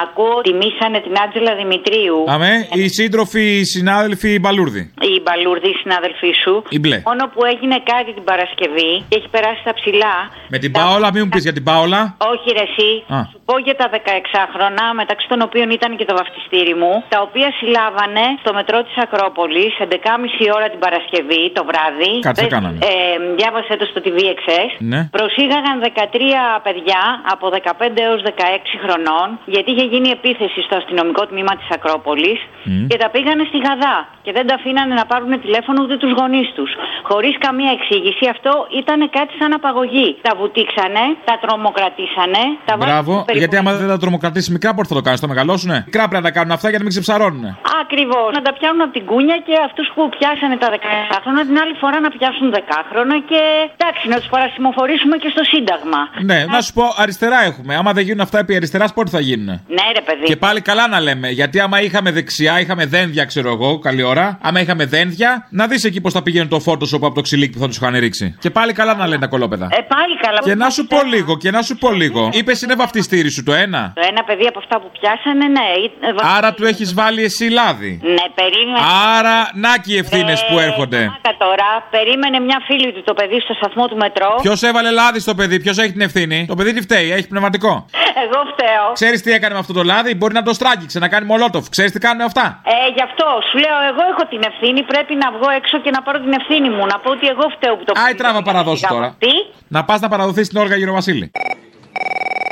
[SPEAKER 27] Ακούω τιμήσανε την Άτζελα Δημητρίου.
[SPEAKER 3] Αμέ, οι σύντροφοι, οι συνάδελφοι, οι μπαλούρδοι.
[SPEAKER 27] Η Μπαλούρδη, η συνάδελφή σου.
[SPEAKER 3] Η μπλε.
[SPEAKER 27] Μόνο που έγινε κάτι την Παρασκευή και έχει περάσει τα ψηλά.
[SPEAKER 3] Με την Πάολα, μην μου πεις για την Πάολα.
[SPEAKER 27] Όχι, ρε, εσύ.
[SPEAKER 3] Α.
[SPEAKER 27] Σου πω για τα 16χρονα, μεταξύ των οποίων ήταν και το βαφτιστήρι μου, τα οποία συλλάβανε στο μετρό της Ακρόπολης 11.30 ώρα την Παρασκευή το βράδυ.
[SPEAKER 3] Κάτι δεν
[SPEAKER 27] Δεν-
[SPEAKER 3] κάνανε.
[SPEAKER 27] Ε, διάβασε το στο TV XS.
[SPEAKER 3] Ναι.
[SPEAKER 27] Προσήγαγαν 13 παιδιά από 15 έως 16 χρονών, γιατί είχε γίνει επίθεση στο αστυνομικό τμήμα της Ακρόπολης
[SPEAKER 3] Μμ.
[SPEAKER 27] και τα πήγανε στη Γαδά και δεν τα αφήνανε να πάρουν τηλέφωνο ούτε τους γονείς τους. Χωρίς καμία εξήγηση, αυτό ήταν κάτι σαν απαγωγή. Τα βουτήξανε, τα τρομοκρατήσανε, τα βάλανε
[SPEAKER 3] Μπράβο,
[SPEAKER 27] στο
[SPEAKER 3] γιατί άμα δεν τα τρομοκρατήσει μικρά, πότε θα το κάνεις, θα το μεγαλώσουνε. Μικρά πρέπει να τα κάνουν αυτά για να μην ξεψαρώνουνε.
[SPEAKER 27] Ακριβώς. Να τα πιάνουν από την κούνια και αυτούς που πιάσανε τα 17 χρόνια την άλλη φορά να πιάσουν 10 χρόνια και εντάξει, να τους παρασημοφορήσουμε και στο Σύνταγμα.
[SPEAKER 3] Ναι, να σου πω, αριστερά έχουμε. Άμα δεν γίνουν αυτά επί αριστεράς, πότε θα γίνουν.
[SPEAKER 27] Ναι, ρε παιδί.
[SPEAKER 3] Και πάλι καλά να λέμε. Γιατί άμα είχαμε δεξιά, είχαμε δένδια, ξέρω εγώ, καλή ώρα. Άμα είχαμε δένδια, να δεις εκεί πώς θα πήγαινε το Photoshop από το ξυλίκι που θα τους είχαν ρίξει. Και πάλι καλά να λένε τα κολόπεδα.
[SPEAKER 27] Ε, πάλι καλά.
[SPEAKER 3] Και να σου πω λίγο, και να σου πω λίγο. Είπες είναι βαφτιστήρι σου το ένα.
[SPEAKER 27] Το ένα παιδί από αυτά που πιάσανε, ναι. ε, βα-
[SPEAKER 3] Άρα του έχεις βάλει εσύ λάδι.
[SPEAKER 27] Ναι, περίμενε.
[SPEAKER 3] Άρα, να και οι ευθύνες που έρχονται.
[SPEAKER 27] Μάκα τώρα, περίμενε μια φίλη του το παιδί στο σταθμό του μετρό.
[SPEAKER 3] Ποιος έβαλε λάδι στο παιδί, ποιος έχει την ευθύνη. Το παιδί τι φταίει, έχει πνευματικό.
[SPEAKER 27] Εγώ φταίω.
[SPEAKER 3] Ξέρεις τι έκανε με αυτό το λάδι, μπορεί να το στράγγιξε, να κάνει μολότοφ. Ξέρεις τι κάνουν αυτά;
[SPEAKER 27] Ε, γι' αυτό σου λέω, εγώ έχω την ευθύνη. Πρέπει να βγω έξω και να πάρω την ευθύνη μου. Να πω ότι εγώ φταίω που το
[SPEAKER 3] Άι τράβα παραδώσει τώρα.
[SPEAKER 27] Τι;
[SPEAKER 3] Να πας να παραδοθείς στην Όργα Γυροβασίλη.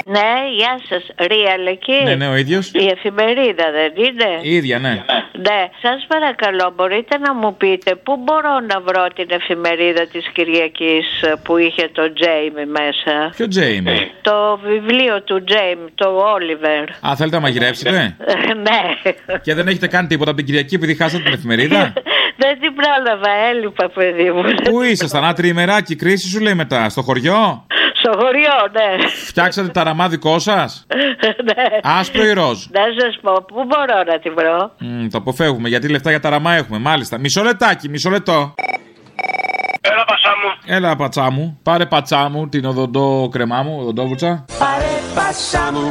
[SPEAKER 28] Ναι, γεια σας. Real εκεί.
[SPEAKER 3] Ναι, ναι, ο ίδιος.
[SPEAKER 28] Η εφημερίδα δεν είναι.
[SPEAKER 3] Η ίδια, ναι.
[SPEAKER 28] Ναι, σας παρακαλώ, μπορείτε να μου πείτε πού μπορώ να βρω την εφημερίδα της Κυριακής που είχε το Τζέιμι μέσα;
[SPEAKER 3] Ποιο Τζέιμι;
[SPEAKER 28] Το βιβλίο του Τζέιμι, το Όλιβερ.
[SPEAKER 3] Α, θέλετε να μαγειρέψετε;
[SPEAKER 28] ναι.
[SPEAKER 3] Και δεν έχετε κάνει τίποτα από την Κυριακή επειδή χάσατε την εφημερίδα;
[SPEAKER 28] Δεν την πρόλαβα, έλειπα, παιδί μου.
[SPEAKER 3] Πού ήσασταν, ένα τριημεράκι, κρίση σου λέει μετά, στο χωριό;
[SPEAKER 28] Στο χωριό, ναι.
[SPEAKER 3] Φτιάξατε τα ραμά δικό σα.
[SPEAKER 28] ναι.
[SPEAKER 3] Άσπρο ή ροζ;
[SPEAKER 28] Να σας πω, πού μπορώ να τη βρω;
[SPEAKER 3] Μμ, το αποφεύγουμε γιατί λεφτά για τα ραμά έχουμε. Μάλιστα. Μισό λεπτάκι, μισό λεπτό.
[SPEAKER 19] Έλα, πασά μου.
[SPEAKER 3] Έλα, πατσά μου. Πάρε πατσά μου την οδοντό κρεμά μου, οδοντόβουρτσα.
[SPEAKER 9] Πάρε πάσα μου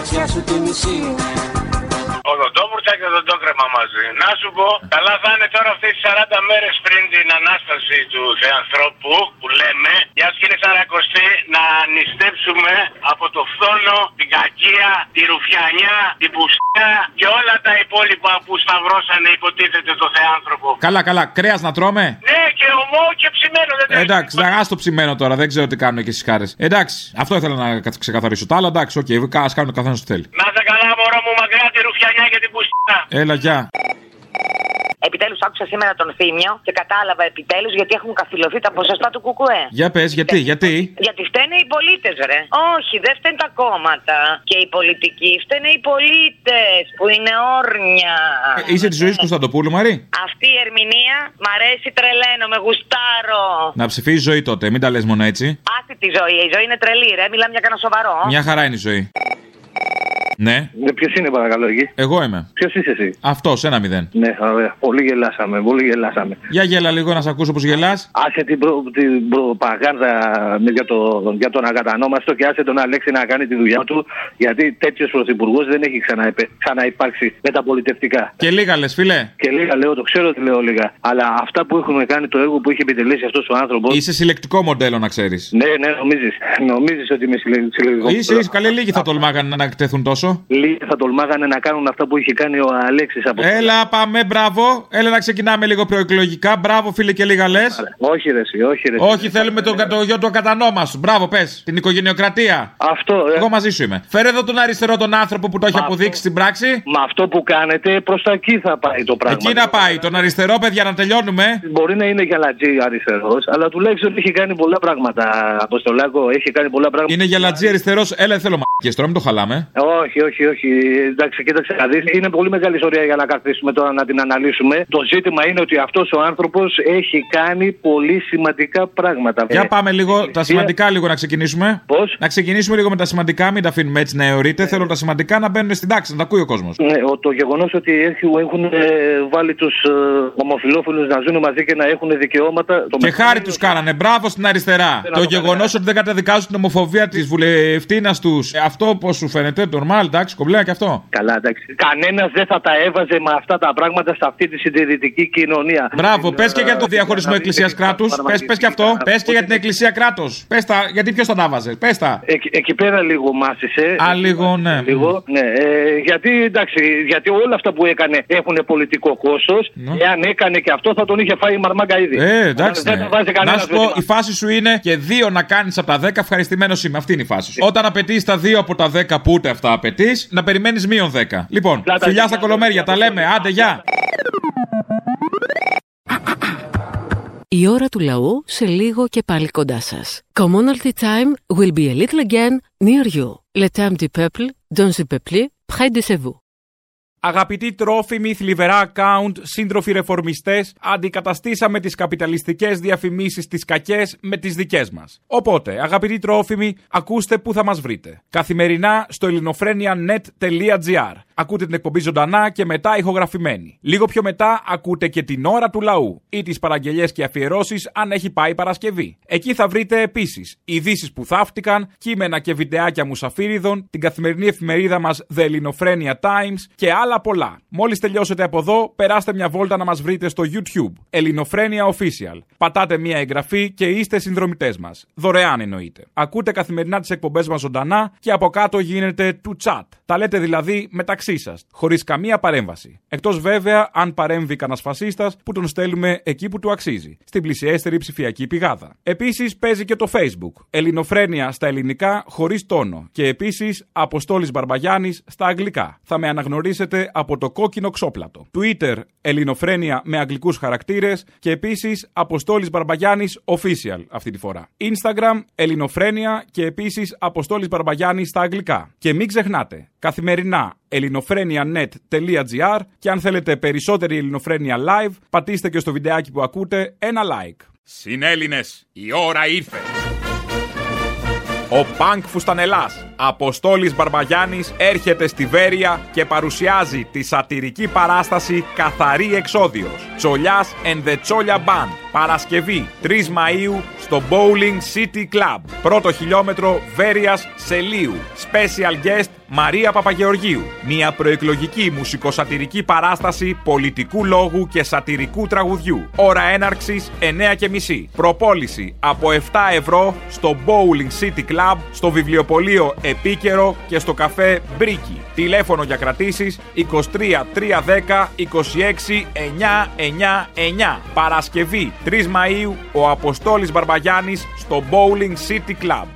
[SPEAKER 9] Δώσ' μου κι εσύ Τη μοναξιά σου τη μισή
[SPEAKER 29] οδοντόβουρτσα και οδοντόκρεμα μαζί. Να σου πω, καλά θα είναι τώρα αυτές τις 40 μέρες πριν την ανάσταση του Θεανθρώπου που λέμε, για να κύριε Σαρακοστή, να νηστέψουμε από το φθόνο, την κακία, τη ρουφιανιά, την πουστιά και όλα τα υπόλοιπα που σταυρώσανε υποτίθεται το Θεάνθρωπο.
[SPEAKER 3] Καλά, καλά. Κρέας να τρώμε;
[SPEAKER 29] Ναι, και ομό και ψημένο δεν τρέχει.
[SPEAKER 3] Εντάξει, να το ψημένο τώρα, δεν ξέρω τι κάνουν και στι χάρε. Εντάξει, αυτό ήθελα να κα- ξεκαθαρίσω. Τα άλλα εντάξει, OK, okay, ας κάνουν ο καθένας τι θέλει.
[SPEAKER 29] Να σε καλά, μωρό μου, μακριά τη ρουφιανιά και την πουστιά.
[SPEAKER 3] Έλα, γεια.
[SPEAKER 30] Επιτέλους άκουσα σήμερα τον Θήμιο και κατάλαβα επιτέλους γιατί έχουν καθυλωθεί τα ποσοστά του ΚΚΕ.
[SPEAKER 3] Για πες, γιατί, γιατί;
[SPEAKER 30] Γιατί φταίνε οι πολίτες, ρε. Όχι, δεν φταίνουν τα κόμματα και οι πολιτικοί. Φταίνε οι πολίτες που είναι όρνια.
[SPEAKER 3] Ε, Είσαι της ζωής Κωνσταντοπούλου, Μαρή;
[SPEAKER 30] Αυτή η ερμηνεία μ' αρέσει τρελαίνω, με γουστάρω.
[SPEAKER 3] Να ψηφίσεις ζωή τότε, μην τα λες μόνο έτσι.
[SPEAKER 30] Άσε τη ζωή, η ζωή είναι τρελή, ρε. Μιλάμε για κανένα σοβαρό.
[SPEAKER 3] Μια χαρά είναι η ζωή. Ναι.
[SPEAKER 31] Ποιος είναι παρακαλώ εκεί;
[SPEAKER 3] Εγώ είμαι.
[SPEAKER 31] Ποιος είσαι εσύ;
[SPEAKER 3] Αυτός, ένα μηδέν.
[SPEAKER 31] Ναι, ωραία. Πολύ γελάσαμε, πολύ γελάσαμε.
[SPEAKER 3] Για γέλα λίγο να σε ακούσω πώς γελάς.
[SPEAKER 31] Άσε την, προ, την προπαγάνδα για, το, για τον ακατανόμαστο και άσε τον Αλέξη να κάνει τη δουλειά του. Γιατί τέτοιος πρωθυπουργός δεν έχει ξαναεπε- ξαναυπάρξει μεταπολιτευτικά.
[SPEAKER 3] Και λίγα λες, φιλέ.
[SPEAKER 31] Και λίγα λέω, το ξέρω ότι λέω λίγα. Αλλά αυτά που έχουμε κάνει, το έργο που έχει επιτελέσει αυτός ο άνθρωπο.
[SPEAKER 3] Είσαι συλλεκτικό μοντέλο, να ξέρεις.
[SPEAKER 31] Ναι, ναι, νομίζεις. Νομίζεις ότι είμαι συλλε- συλλεκτικός.
[SPEAKER 3] Είσαι, είσαι καλή, λίγοι θα τολμάγανε να εκτεθούν τόσο.
[SPEAKER 31] Λίγοι θα τολμάγανε να κάνουν αυτά που είχε κάνει ο Αλέξης από
[SPEAKER 3] Έλα, πάμε, μπράβο. Έλα να ξεκινάμε λίγο προεκλογικά. Μπράβο, φίλε, και λίγα λες.
[SPEAKER 31] Όχι, ρε, εσύ, όχι, ρε. εσύ.
[SPEAKER 3] Όχι, θέλουμε τον το γιο του ακατανόμαστο. Μπράβο, πες. Την οικογενειοκρατία.
[SPEAKER 31] Αυτό, ε.
[SPEAKER 3] Εγώ μαζί σου είμαι. Φέρε εδώ τον αριστερό τον άνθρωπο που το έχει αποδείξει στην πράξη.
[SPEAKER 31] Με αυτό που κάνετε, προς τα εκεί θα πάει το πράγμα.
[SPEAKER 3] Εκεί να πάει. Τον αριστερό, παιδιά, να τελειώνουμε.
[SPEAKER 31] Μπορεί να είναι γαλατζή αριστερός, αλλά τουλάχιστον έχει κάνει πολλά πράγματα. Αποστολάκο, έχει κάνει πολλά πράγματα.
[SPEAKER 3] Είναι γελατζή αριστερός. Έλα, θέλω μαγικέ τώρα, μην το χαλάμε.
[SPEAKER 31] Όχι, όχι, όχι. Εντάξει, κοίταξε να δεις. Είναι πολύ μεγάλη ιστορία για να καθίσουμε τώρα να την αναλύσουμε. Το ζήτημα είναι ότι αυτός ο άνθρωπος έχει κάνει πολύ σημαντικά πράγματα.
[SPEAKER 3] Για
[SPEAKER 31] Ε,
[SPEAKER 3] πάμε λίγο, τα σημαντικά λίγο να ξεκινήσουμε.
[SPEAKER 31] Πώς;
[SPEAKER 3] Να ξεκινήσουμε λίγο με τα σημαντικά, μην τα αφήνουμε έτσι να αιωρείτε. Θέλω τα σημαντικά να μπαίνουν στην τάξη, να τα ακούει ο κόσμος.
[SPEAKER 31] Ναι, ο- το γεγονός ότι έχουν, έχουν ε, βάλει τους ε, ομοφυλόφιλους να ζουν μαζί και να έχουν δικαιώματα. Το
[SPEAKER 3] Και χάρη τους κάνανε. Μπράβο στην αριστερά. Το γεγονός ότι δεν καταδικάζουν την ομοφοβία της βουλευτήνα τους. Αυτό πώ σου φαίνεται, normal, εντάξει, κομπλέα και αυτό.
[SPEAKER 31] Καλά, εντάξει. Κανένας δεν θα τα έβαζε με αυτά τα πράγματα σε αυτή τη συντηρητική κοινωνία.
[SPEAKER 3] Μπράβο, πες και για το διαχωρισμό εκκλησίας κράτους. Πες πες και αυτό. Πες και για την εκκλησία κράτο. Πες τα, γιατί ποιος θα τα βάζε. Πες τα.
[SPEAKER 31] Εκεί, εκεί πέρα λίγο μάσησε.
[SPEAKER 3] Α, λίγο, ναι.
[SPEAKER 31] Λίγο, ναι. Ε, γιατί, εντάξει, γιατί όλα αυτά που έκανε έχουν πολιτικό κόστος. Εάν έκανε και αυτό θα τον είχε φάει η μαρμάγκα ήδη.
[SPEAKER 3] Ε, εντάξει.
[SPEAKER 31] Δεν
[SPEAKER 3] ναι.
[SPEAKER 31] τα βάζει
[SPEAKER 3] Να
[SPEAKER 31] κανένα
[SPEAKER 3] σου πω, η φάση σου είναι και δύο να κάνεις από τα 10, ευχαριστημένος είμαι. Αυτή είναι η φάση σου. Όταν απαιτείς τα δύο από τα 10 που ούτε αυτά απαιτείς, να περιμένεις μείον 10. Λοιπόν, φιλιά στα κολομέρια, τα λέμε. Άντε, γεια.
[SPEAKER 1] Η ώρα του λαού σε λίγο και πάλι κοντά σας. Commonalty time will be a little again near you. Le temps du peuple, dans le peuple, près de vous.
[SPEAKER 21] Αγαπητοί τρόφιμοι, θλιβερά account, σύντροφοι ρεφορμιστές, αντικαταστήσαμε τις καπιταλιστικές διαφημίσεις τις κακές με τις δικές μας. Οπότε, αγαπητοί τρόφιμοι, ακούστε πού θα μας βρείτε. Καθημερινά στο ελληνοφρένια.net.gr. Ακούτε την εκπομπή ζωντανά και μετά ηχογραφημένη. Λίγο πιο μετά ακούτε και την ώρα του λαού ή τις παραγγελίες και αφιερώσεις αν έχει πάει Παρασκευή. Εκεί θα βρείτε επίσης ειδήσεις που θαύτηκαν, κείμενα και βιντεάκια μουσαφίριδων, την καθημερινή εφημερίδα μας The Ελληνοφρένια Times και άλλα πολλά. Μόλις τελειώσετε από εδώ, περάστε μια βόλτα να μας βρείτε στο YouTube. Ελληνοφρένια Official. Πατάτε μια εγγραφή και είστε συνδρομητές μας. Δωρεάν εννοείται. Ακούτε καθημερινά τις εκπομπές μας ζωντανά και από κάτω γίνεται του chat. Τα λέτε δηλαδή μεταξύ σας, χωρίς καμία παρέμβαση. Εκτός βέβαια αν παρέμβει κανένας φασίστας που τον στέλνουμε εκεί που του αξίζει, στην πλησιέστερη ψηφιακή πηγάδα. Επίσης παίζει και το Facebook. Ελληνοφρένια στα ελληνικά χωρίς τόνο. Και επίσης Αποστόλης Μπαρμπαγιάννης στα αγγλικά. Θα με αναγνωρίσετε από το κόκκινο ξόπλατο. Twitter Ελληνοφρένια με αγγλικούς χαρακτήρες και επίσης Αποστόλης Μπαρμπαγιάννης official αυτή τη φορά. Instagram Ελληνοφρένια και επίσης Αποστόλης Μπαρμπαγιάννης στα αγγλικά. Και μην ξεχνάτε, καθημερινά ελληνοφρένια.net.gr και αν θέλετε περισσότερη ελληνοφρένια live, πατήστε και στο βιντεάκι που ακούτε ένα like. Συνέλληνες, η ώρα ήρθε. Ο Πανκ Φουστανελάς, Αποστόλης Μπαρμπαγιάννης, έρχεται στη Βέρεια και παρουσιάζει τη σατυρική παράσταση «Καθαρή Εξόδιος». Τσολιάς and the Τσόλια Band. Παρασκευή 3 Μαΐου στο Bowling City Club. Πρώτο χιλιόμετρο Βέρειας Σελίου. Special guest Μαρία Παπαγεωργίου. Μια προεκλογική μουσικοσατυρική παράσταση πολιτικού λόγου και σατυρικού τραγουδιού. Ώρα έναρξης 9.30. Προπόληση από 7 ευρώ στο Bowling City Club, στο βιβλιοπωλείο Επίκαιρο και στο καφέ Μπρίκι. Τηλέφωνο για κρατήσεις 23 310 26 999. Παρασκευή 3 Μαΐου ο Αποστόλης Μπαρμπαγιάννης στο Bowling City Club.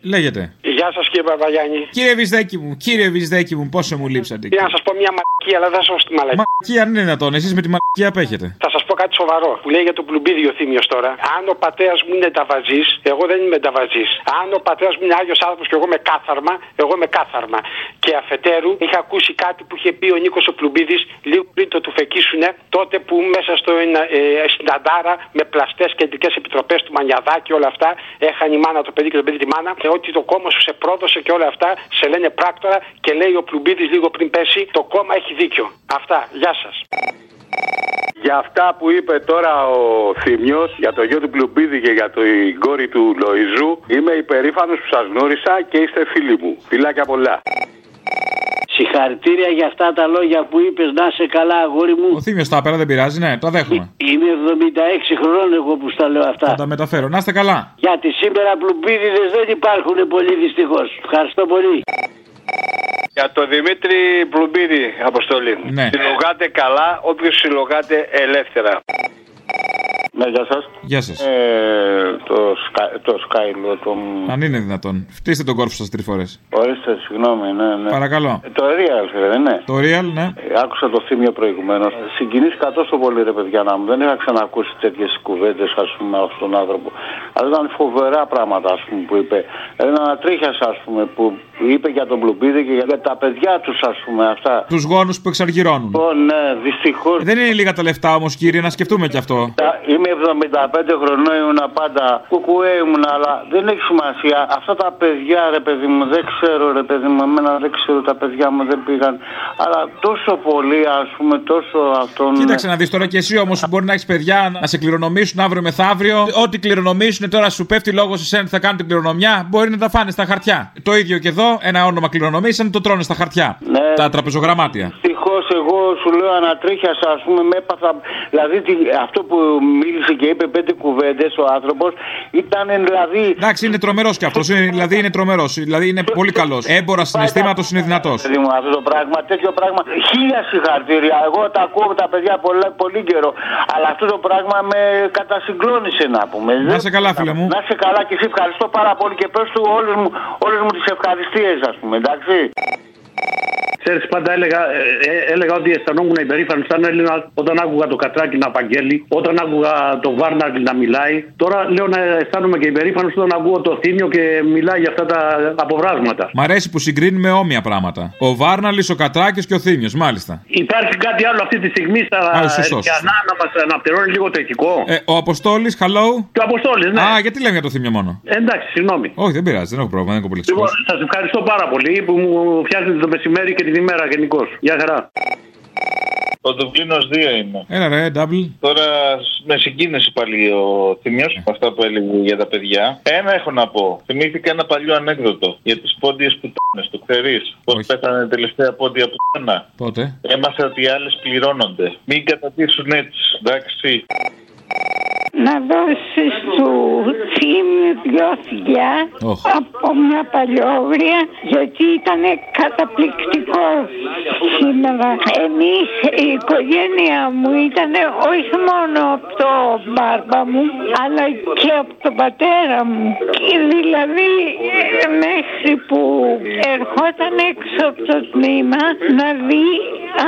[SPEAKER 3] Λέγεται.
[SPEAKER 32] Γεια σας κύριε Παπαγιάννη.
[SPEAKER 3] Κύριε Βυσδέκη μου, κύριε Βυσδέκη μου, πόσο μου λείψατε.
[SPEAKER 32] Για να σας πω μια μαλακία, αλλά δεν σας τη μαλακία.
[SPEAKER 3] Μαλακία αν είναι δυνατόν, εσείς με τη μαλακία απέχετε.
[SPEAKER 32] Θα σας πω κάτι σοβαρό που λέει για το πλουμπίδι ο Θήμιος τώρα. Αν ο πατέρας μου είναι ταβαζής, εγώ δεν είμαι ταβαζής. Αν ο πατέρας μου είναι άγιος άνθρωπος και εγώ με κάθαρμα, εγώ με κάθαρμα. Και αφετέρου είχα ακούσει κάτι που είχε πει ο Νίκος ο Πλουμπίδης λίγο πριν το του φεκίσουνε, τότε που μέσα στο, ε, στην Αντάρα με πλαστές κεντρικές επιτροπές του Μανιαδά και όλα αυτά έχανε η μάνα το παιδί και το παιδί τη μάνα. Και ότι το κόμμα σου σε πρόδωσε και όλα αυτά σε λένε πράκτορα και λέει ο Πλουμπίδης λίγο πριν πέσει το κόμμα έχει δίκιο. Αυτά. Γεια σας.
[SPEAKER 33] Για αυτά που είπε τώρα ο Θημιός για το γιο του Πλουμπίδη και για την κόρη του Λοϊζού, είμαι υπερήφανος που σας γνώρισα και είστε φίλοι μου. Φιλάκια πολλά.
[SPEAKER 34] Συγχαρητήρια για αυτά τα λόγια που είπες. Να σε καλά, αγόρι μου.
[SPEAKER 3] Ο Θήμιος τα πέρα δεν πειράζει, ναι, το δέχομαι.
[SPEAKER 34] Είμαι 76 χρόνων εγώ που στα λέω αυτά.
[SPEAKER 3] Θα τα μεταφέρω. Να είστε καλά.
[SPEAKER 34] Γιατί σήμερα πλουμπίδιδες δεν υπάρχουν πολύ δυστυχώς. Ευχαριστώ πολύ.
[SPEAKER 33] Για το Δημήτρη Πλουμπίδη, Αποστολή.
[SPEAKER 3] Ναι.
[SPEAKER 33] Συλλογάτε καλά, όποιος συλλογάτε ελεύθερα. Ναι, γεια σας.
[SPEAKER 3] Γεια σας.
[SPEAKER 33] Ε, το, Sky, το Sky, λέω, το...
[SPEAKER 3] Αν είναι δυνατόν. Φτύστε τον κόρφο σας τρεις φορές.
[SPEAKER 33] Ορίστε, συγγνώμη, ναι, ναι.
[SPEAKER 3] Παρακαλώ.
[SPEAKER 33] Ε, το Real, δεν είναι.
[SPEAKER 3] Το Real, ναι.
[SPEAKER 33] Ε, άκουσα το θύμιο προηγουμένως. Συγκινήθηκα τόσο πολύ, ρε παιδιά, να μου. Δεν είχα ξανακούσει τέτοιες κουβέντες, ας πούμε, από τον άνθρωπο. Αλλά ήταν φοβερά πράγματα, ας πούμε, που είπε. Ένα ανατρίχιας, ας πούμε, που είπε για τον Πλουμπίδη και για τα παιδιά τους, ας πούμε, αυτά.
[SPEAKER 3] Τους γόνους που εξαργυρώνουν.
[SPEAKER 33] Ω, ναι, δυστυχώς.
[SPEAKER 3] Δεν είναι λίγα τα λεφτά όμως, κύριε, να σκεφτούμε κι αυτό.
[SPEAKER 33] Είμαι 75 χρονών, ήμουν πάντα κουκουέ ήμουν, αλλά δεν έχει σημασία. Αυτά τα παιδιά, ρε παιδί μου, δεν ξέρω, ρε παιδί μου, εμένα δεν ξέρω, τα παιδιά μου δεν πήγαν. Αλλά τόσο πολύ, ας πούμε, τόσο αυτόν.
[SPEAKER 3] Κοίταξε να δεις τώρα και εσύ όμως μπορεί να έχεις παιδιά να σε κληρονομήσουν αύριο μεθαύριο. Ό,τι κληρονομήσουν τώρα σου πέφτει λόγος σε σένα ότι θα κάνουν την κληρονομιά, μπορεί να τα φάνε στα χαρτιά. Το ίδιο και εδώ, ένα όνομα κληρονομήσαν, το τρώνε στα χαρτιά.
[SPEAKER 33] Ναι.
[SPEAKER 3] Τα τραπεζογραμμάτια.
[SPEAKER 33] Ευτυχώ εγώ σου λέω ανατρίχια, ας πούμε, με έπαθα. Δηλαδή τι- αυτό που μίλησε και είπε πέντε κουβέντες ο άνθρωπος ήταν δηλαδή.
[SPEAKER 3] Εντάξει, είναι τρομερός κι αυτός. Δηλαδή είναι τρομερός. Δηλαδή είναι πολύ καλός. Έμπορας συναισθήματος είναι δυνατός.
[SPEAKER 33] Παιδί μου, αυτό το πράγμα, τέτοιο πράγμα. Χίλια συγχαρητήρια. Εγώ τα ακούω τα παιδιά πολύ, πολύ καιρό. Αλλά αυτό το πράγμα με κατασυγκλώνησε να πούμε.
[SPEAKER 3] Να είσαι καλά, φίλε μου.
[SPEAKER 33] Να είσαι καλά και εσύ ευχαριστώ πάρα πολύ και πες του όλες μου, όλες μου τις ευχαριστίες ας πούμε, εντάξει.
[SPEAKER 31] Ξέρεις, πάντα έλεγα, ε, ε, έλεγα ότι αισθανόμουν υπερήφανος σαν Έλληνα όταν άκουγα το Κατράκι να απαγγέλει, όταν άκουγα το Βάρναρ να μιλάει. Τώρα λέω να αισθάνομαι και υπερήφανος όταν ακούω το Θήμιο και μιλάει για αυτά τα αποβράσματα.
[SPEAKER 3] Μ' αρέσει που συγκρίνουμε όμοια πράγματα. Ο Βάρναλης, ο Κατράκης και ο Θήμιος, μάλιστα.
[SPEAKER 31] Υπάρχει κάτι άλλο αυτή τη στιγμή στα
[SPEAKER 3] Α, σωστός.
[SPEAKER 31] Ερκιανά να μας αναπτερώνει λίγο το ηθικό;
[SPEAKER 3] Ε, ο Αποστόλης, hello.
[SPEAKER 31] Και ο Αποστόλης, ναι.
[SPEAKER 3] Α, γιατί λέμε για το Θήμιο μόνο;
[SPEAKER 31] Ε, εντάξει, συγγνώμη.
[SPEAKER 3] Όχι, δεν πειράζει, δεν έχω πρόβλημα, δεν έχω πολύ
[SPEAKER 31] Λοιπόν, σας ευχαριστώ πάρα πολύ που μου φτιάχνετε το μεσημέρι και την ημέρα γενικώς. Γεια χαρά.
[SPEAKER 35] Ο Δουβλίνος 2 είμαι.
[SPEAKER 3] Έλα ρε, double.
[SPEAKER 35] Τώρα με συγκίνησε πάλι ο Θημιός με αυτά που έλεγε για τα παιδιά. Ένα έχω να πω. Θυμήθηκα ένα παλιό ανέκδοτο για τις πόντιες πουτάνε. Το ξέρεις; Πώς πέθανε τελευταία πόντια πουτάνα.
[SPEAKER 3] Πότε;
[SPEAKER 35] Έμαθε ότι οι άλλες πληρώνονται. Μην κατατήσουν έτσι. Εντάξει.
[SPEAKER 20] Να δώσεις του Θήμιου δυο φιλιά
[SPEAKER 3] Οχ.
[SPEAKER 20] από μια παλιόγρια γιατί ήταν καταπληκτικό σήμερα. Εμείς η οικογένεια μου ήταν όχι μόνο από το μπάρμπα μου αλλά και από τον πατέρα μου. Και δηλαδή ε, μέχρι που ερχόταν έξω από το τμήμα να δει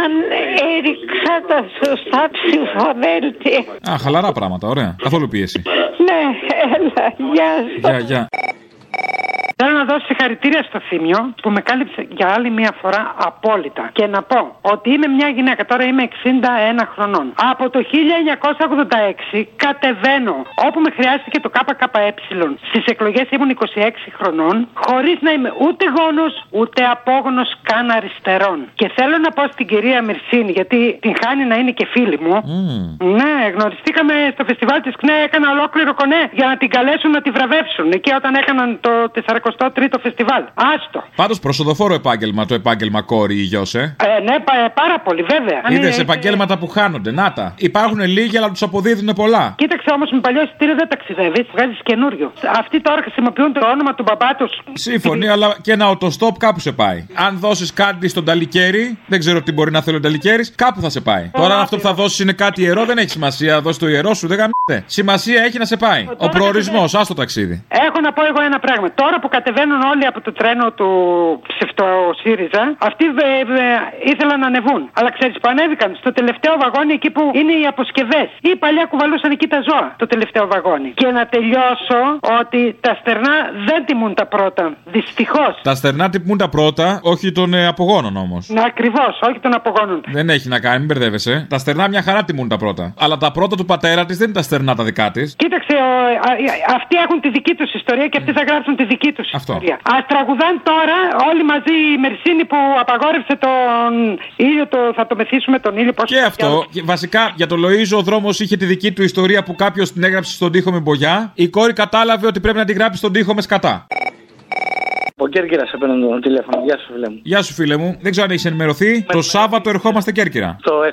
[SPEAKER 20] αν έριξα τα σωστά ψηφοδέλτια.
[SPEAKER 3] Α, χαλαρά πράγματα, ωραία. Καθόλου πίεση.
[SPEAKER 20] Ναι, έλα, γεια σου.
[SPEAKER 3] Γεια, γεια.
[SPEAKER 36] Θέλω να να δώσω συγχαρητήρια στο Θήμιο που με κάλυψε για άλλη μια φορά απόλυτα. Και να πω ότι είμαι μια γυναίκα, τώρα είμαι 61 χρονών. Από το 1986 κατεβαίνω όπου με χρειάστηκε το ΚΚΕ. Στις εκλογές ήμουν 26 χρονών, χωρίς να είμαι ούτε γόνος ούτε απόγονος καν αριστερών. Και θέλω να πω στην κυρία Μυρσίνη, γιατί την χάνει να είναι και φίλη μου. Ναι, γνωριστήκαμε στο φεστιβάλ της ΚΝΕ, έκανα ολόκληρο κονέ για να την καλέσουν να τη βραβεύσουν. Εκεί όταν έκαναν το 43ο φεστιβάλ. Άστο.
[SPEAKER 3] Πάντως προσοδοφόρο επάγγελμα το επάγγελμα κόρη ή γιος, ε.
[SPEAKER 36] Ε, ναι, πα- ε, πάρα πολύ, βέβαια. Αν
[SPEAKER 3] Είδε
[SPEAKER 36] είναι-
[SPEAKER 3] επαγγέλματα που χάνονται. Να τα. Υπάρχουν λίγοι, αλλά τους αποδίδουν πολλά.
[SPEAKER 36] Κοίταξε όμως με παλιό εισιτήριο δεν ταξιδεύεις, βγάζεις καινούριο. Αυτοί τώρα χρησιμοποιούν το όνομα του μπαμπά τους.
[SPEAKER 3] Σύμφωνοι, αλλά και ένα οτοστόπ κάπου σε πάει. Αν δώσεις κάτι στον Ταλικέρι, δεν ξέρω τι μπορεί να θέλει ο Ταλικέρι, κάπου θα σε πάει. Τώρα, αν αυτό που θα δώσεις είναι κάτι ιερό, δεν έχει σημασία. Δώσει το ιερό σου, δεν γαμιέται. Σημασία έχει να σε πάει. Ο προορισμός, ας το ταξίδι.
[SPEAKER 36] Έχω να πω εγώ ένα πράγμα. Τώρα που κατεβαίνουν όλοι από το τρένο του ψευτοσύριζα, αυτοί ε, ε, ήθελαν να ανεβούν. Αλλά ξέρεις που ανέβηκαν; Στο τελευταίο βαγόνι εκεί που είναι οι αποσκευές. Ή παλιά κουβαλούσαν εκεί τα ζώα το τελευταίο βαγόνι. Και να τελειώσω ότι τα στερνά δεν τιμούν τα πρώτα. Δυστυχώς.
[SPEAKER 3] Τα στερνά τυπούν τα πρώτα, όχι των ε, απογόνων όμως.
[SPEAKER 36] Να ακριβώς, όχι των απογόνων.
[SPEAKER 3] Δεν έχει να κάνει, μην μπερδεύεσαι. Τα στερνά μια χαρά τιμούν τα πρώτα. Αλλά τα πρώτα του πατέρα της δεν είναι τα στερνά τα δικά της.
[SPEAKER 36] Κοίταξε, ο, α, α, αυτοί έχουν τη δική τους ιστορία και αυτοί θα γράψουν τη δική τους
[SPEAKER 3] Αυτό.
[SPEAKER 36] ιστορία. Α τραγουδάν τώρα όλοι μαζί η Μερσίνη που απαγόρευσε τον ήλιο, το, θα το μεθύσουμε τον ήλιο. Πώς
[SPEAKER 3] Και αυτό, και βασικά για το Λοίζο ο δρόμος είχε τη δική του ιστορία που κάποιος την έγραψε στον τοίχο με μπογιά. Η κόρη κατάλαβε ότι πρέπει να την γράψει στον τοίχο με σκατά.
[SPEAKER 37] Ο Κέρκυρας σε παίρνω το τηλέφωνο. Γεια σου, φίλε μου.
[SPEAKER 3] Γεια σου, φίλε μου. Δεν ξέρω αν έχεις ενημερωθεί. Το Σάββατο ερχόμαστε Κέρκυρα.
[SPEAKER 37] Το 7.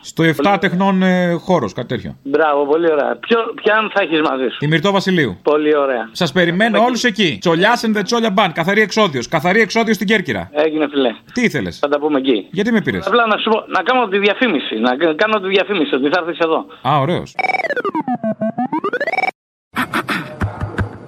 [SPEAKER 3] Στο 7 τεχνών ε, χώρος, κάτι τέτοιο.
[SPEAKER 37] Μπράβο, πολύ ωραία. Ποιο, ποιαν θα έχεις μαζί σου;
[SPEAKER 3] Τη Μυρτό Βασιλείου.
[SPEAKER 37] Πολύ ωραία.
[SPEAKER 3] Σας περιμένω όλους εκεί. Τσολιά and the Τσόλια Μπαν. Καθαρή εξόδιος. Καθαρή εξόδιος στην Κέρκυρα.
[SPEAKER 37] Έγινε, φιλέ.
[SPEAKER 3] Τι ήθελες;
[SPEAKER 37] Θα τα πούμε εκεί.
[SPEAKER 3] Γιατί με πήρες;
[SPEAKER 37] Απλά να σου πω, να κάνω τη διαφήμιση. Να κα- κάνω τη διαφήμιση ότι θα έρθεις εδώ.
[SPEAKER 3] Α, ωραίος.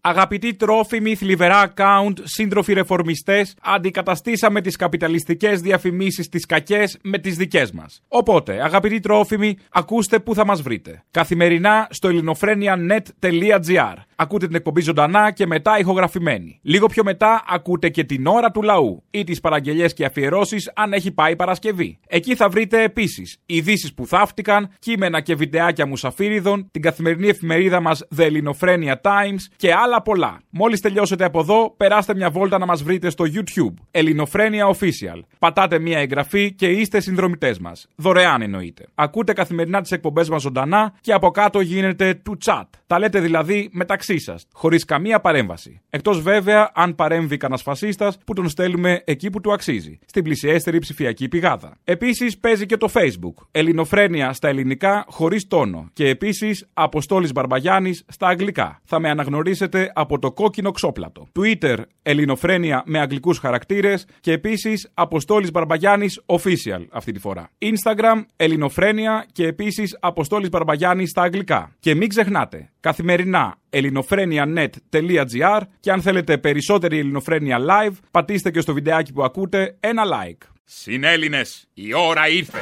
[SPEAKER 21] Αγαπητοί τρόφιμοι, θλιβερά account, σύντροφοι ρεφορμιστές, αντικαταστήσαμε τις καπιταλιστικές διαφημίσεις τις κακές με τις δικές μας. Οπότε, αγαπητοί τρόφιμοι, ακούστε πού θα μας βρείτε. Καθημερινά στο ελληνοφρένια.net.gr. Ακούτε την εκπομπή ζωντανά και μετά ηχογραφημένη. Λίγο πιο μετά ακούτε και την ώρα του λαού ή τις παραγγελίε και αφιερώσεις αν έχει πάει Παρασκευή. Εκεί θα βρείτε επίσης ειδήσεις που θαύτηκαν, κείμενα και βιντεάκια μουσαφίριδων, την καθημερινή εφημερίδα μας The Ελληνοφρένια Times και άλλα πολλά. Μόλις τελειώσετε από εδώ, περάστε μια βόλτα να μας βρείτε στο YouTube. Ελληνοφρένια Official. Πατάτε μια εγγραφή και είστε συνδρομητές μας. Δωρεάν εννοείται. Ακούτε καθημερινά τις εκπομπές μας ζωντανά και από κάτω γίνεται του chat. Τα λέτε δηλαδή μεταξύ σας, χωρίς καμία παρέμβαση. Εκτός βέβαια αν παρέμβει κανένας φασίστας που τον στέλνουμε εκεί που του αξίζει, στην πλησιέστερη ψηφιακή πηγάδα. Επίσης παίζει και το Facebook. Ελληνοφρένια στα ελληνικά χωρίς τόνο. Και επίσης Αποστόλης Μπαρμπαγιάννης στα αγγλικά. Θα με αναγνωρίσετε από το κόκκινο ξόπλατο. Twitter Ελληνοφρένια με αγγλικούς χαρακτήρες και επίσης Αποστόλης Μπαρμπαγιάννης official αυτή τη φορά. Instagram Ελληνοφρένια και επίσης Αποστόλης Μπαρμπαγιάννης στα αγγλικά. Και μην ξεχνάτε, καθημερινά ελληνοφρένια.net.gr και αν θέλετε περισσότερη ελληνοφρένια live, πατήστε και στο βιντεάκι που ακούτε ένα like. Συνέλληνες, η ώρα ήρθε.